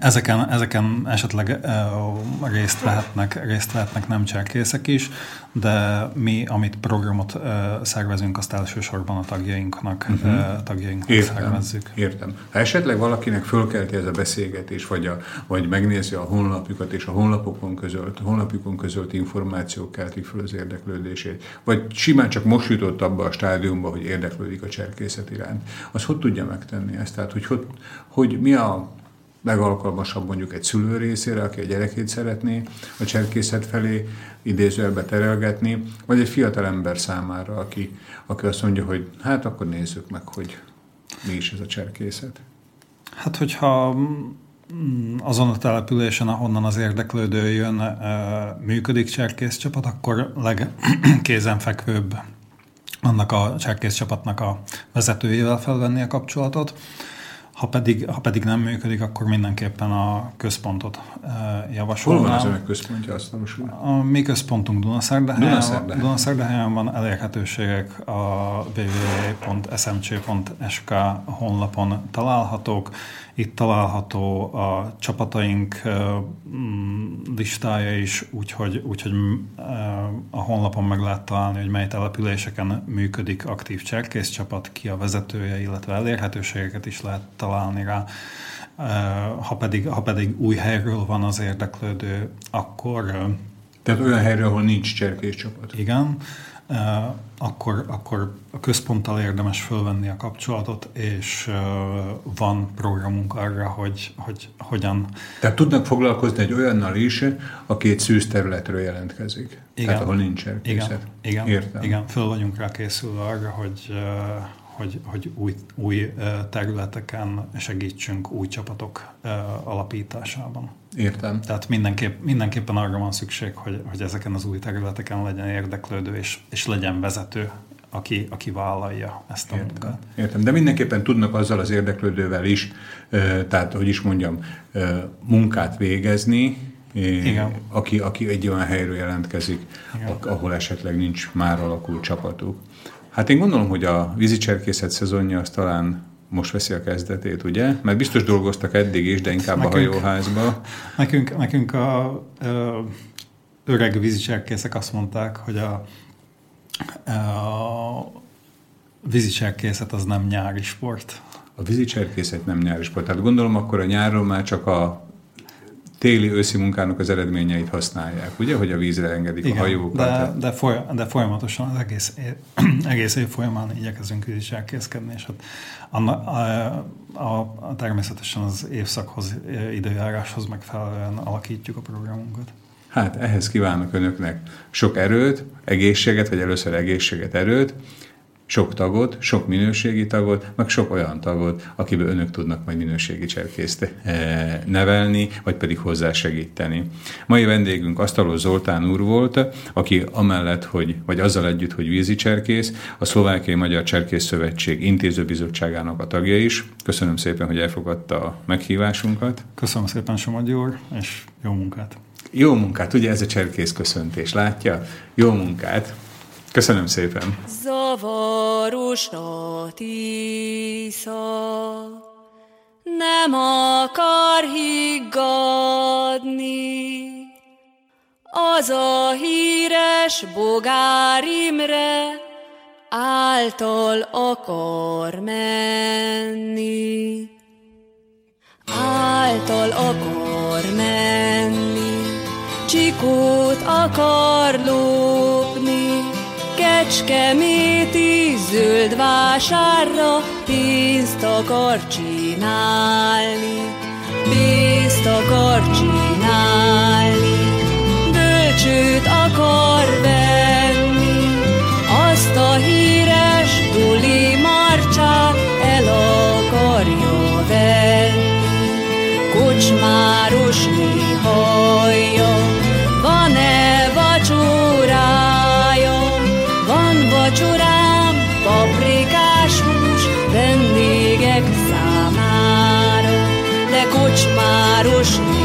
Speaker 2: Ezeken, ezeken esetleg uh, részt, vehetnek, részt vehetnek nem cserkészek is, de mi, amit programot uh, szervezünk, azt elsősorban a tagjainknak, uh-huh. tagjainknak
Speaker 1: Értem,
Speaker 2: szervezzük.
Speaker 1: értem. Ha esetleg valakinek fölkelti ez a beszélgetés, vagy, a, vagy megnézi a honlapjukat, és a honlapokon közölt, honlapjukon közölt információk keltik föl az érdeklődését, vagy simán csak most jutott abba a stádiumba, hogy érdeklődik a cserkészet iránt, az hogy tudja megtenni ezt? Tehát, hogy, hogy, hogy mi a legalkalmasabb mondjuk egy szülő részére, aki a gyerekét szeretné a cserkészet felé idézőjelbe terelgetni, vagy egy fiatal ember számára, aki, aki azt mondja, hogy hát akkor nézzük meg, hogy mi is ez a cserkészet.
Speaker 2: Hát, hogyha mm, azon a településen, ahonnan az érdeklődő jön, ö, működik cserkészcsapat, akkor legkézenfekvőbb annak a cserkészcsapatnak a vezetőjével felvenni a kapcsolatot. Ha pedig, ha pedig nem működik, akkor mindenképpen a központot
Speaker 1: Hol
Speaker 2: javasolnám.
Speaker 1: van az önök központja, azt nem most
Speaker 2: A mi központunk Dunaszerdahelyen,
Speaker 1: Dunaszerdahelyen.
Speaker 2: Dunaszerdahelyen van elérhetőségek a www.smc.sk honlapon találhatók. Itt található a csapataink mm, listája is, úgyhogy, úgyhogy mm, a honlapon meg lehet találni, hogy mely településeken működik aktív cserkészcsapat, ki a vezetője, illetve elérhetőségeket is lehet találni rá. Ha pedig, ha pedig új helyről van az érdeklődő, akkor
Speaker 1: Tehát olyan helyre, ahol nincs cserkész csapat.
Speaker 2: igen, akkor, akkor a központtal érdemes fölvenni a kapcsolatot, és ö, van programunk arra, hogy, hogy hogyan
Speaker 1: Tehát tudnak foglalkozni egy olyannal is, aki egy szűz területről jelentkezik.
Speaker 2: Igen.
Speaker 1: Tehát ahol nincs cserkészet.
Speaker 2: Igen, igen,
Speaker 1: Értem.
Speaker 2: igen, föl vagyunk rá készülve arra, hogy, ö, hogy, hogy új, új területeken segítsünk új csapatok alapításában.
Speaker 1: Értem.
Speaker 2: Tehát mindenképp, mindenképpen arra van szükség, hogy, hogy ezeken az új területeken legyen érdeklődő, és, és legyen vezető, aki, aki vállalja ezt a
Speaker 1: Értem.
Speaker 2: munkát.
Speaker 1: Értem. De mindenképpen tudnak azzal az érdeklődővel is, tehát, hogy is mondjam, munkát végezni,
Speaker 2: Igen.
Speaker 1: Aki, aki egy olyan helyről jelentkezik,
Speaker 2: Igen.
Speaker 1: ahol esetleg nincs már alakult csapatuk. Hát én gondolom, hogy a vízicserkészet szezonja az talán most veszi a kezdetét, ugye? Mert biztos dolgoztak eddig is, de inkább a
Speaker 2: Nekünk-
Speaker 1: hajóházba.
Speaker 2: Nekünk, nekünk a ö, öreg vízicserkészek azt mondták, hogy a, a vízicserkészet az nem nyári sport.
Speaker 1: A vízicserkészet nem nyári sport. Tehát gondolom akkor a nyáron már csak a téli-őszi munkának az eredményeit használják, ugye, hogy a vízre engedik a hajókat.
Speaker 2: de,
Speaker 1: tehát-
Speaker 2: de, foly, de folyamatosan az egész, év, egész év folyamán igyekezünk vízicserkészkedni, és hát anna, a, a, a, természetesen az évszakhoz, időjáráshoz megfelelően alakítjuk a programunkat.
Speaker 1: Hát ehhez kívánok önöknek sok erőt, egészséget, vagy először egészséget, erőt, sok tagot, sok minőségi tagot, meg sok olyan tagot, akiből önök tudnak majd minőségi cserkészt eh, nevelni, vagy pedig hozzá segíteni. Mai vendégünk Asztalos Zoltán úr volt, aki amellett, hogy, vagy azzal együtt, hogy vízi cserkész, a Szlovákiai Magyar Cserkész Szövetség intézőbizottságának a tagja is. Köszönöm szépen, hogy elfogadta a meghívásunkat.
Speaker 2: Köszönöm szépen, Somogyi úr, és jó munkát!
Speaker 1: Jó munkát, ugye ez a cserkész köszöntés, látja? Jó munkát! Köszönöm szépen!
Speaker 3: Zavaros a tisza, nem akar higgadni. Az a híres Bogár Imre által akar menni. Által akar menni, csikót akar lopni, kecskeméti zöld vásárra pénzt akar csinálni, pénzt akar csinálni, bölcsőt akar Kaposváros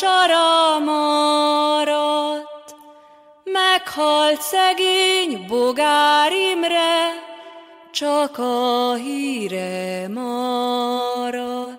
Speaker 3: sara maradt. Meghalt szegény Bogár Imre, csak a híre maradt.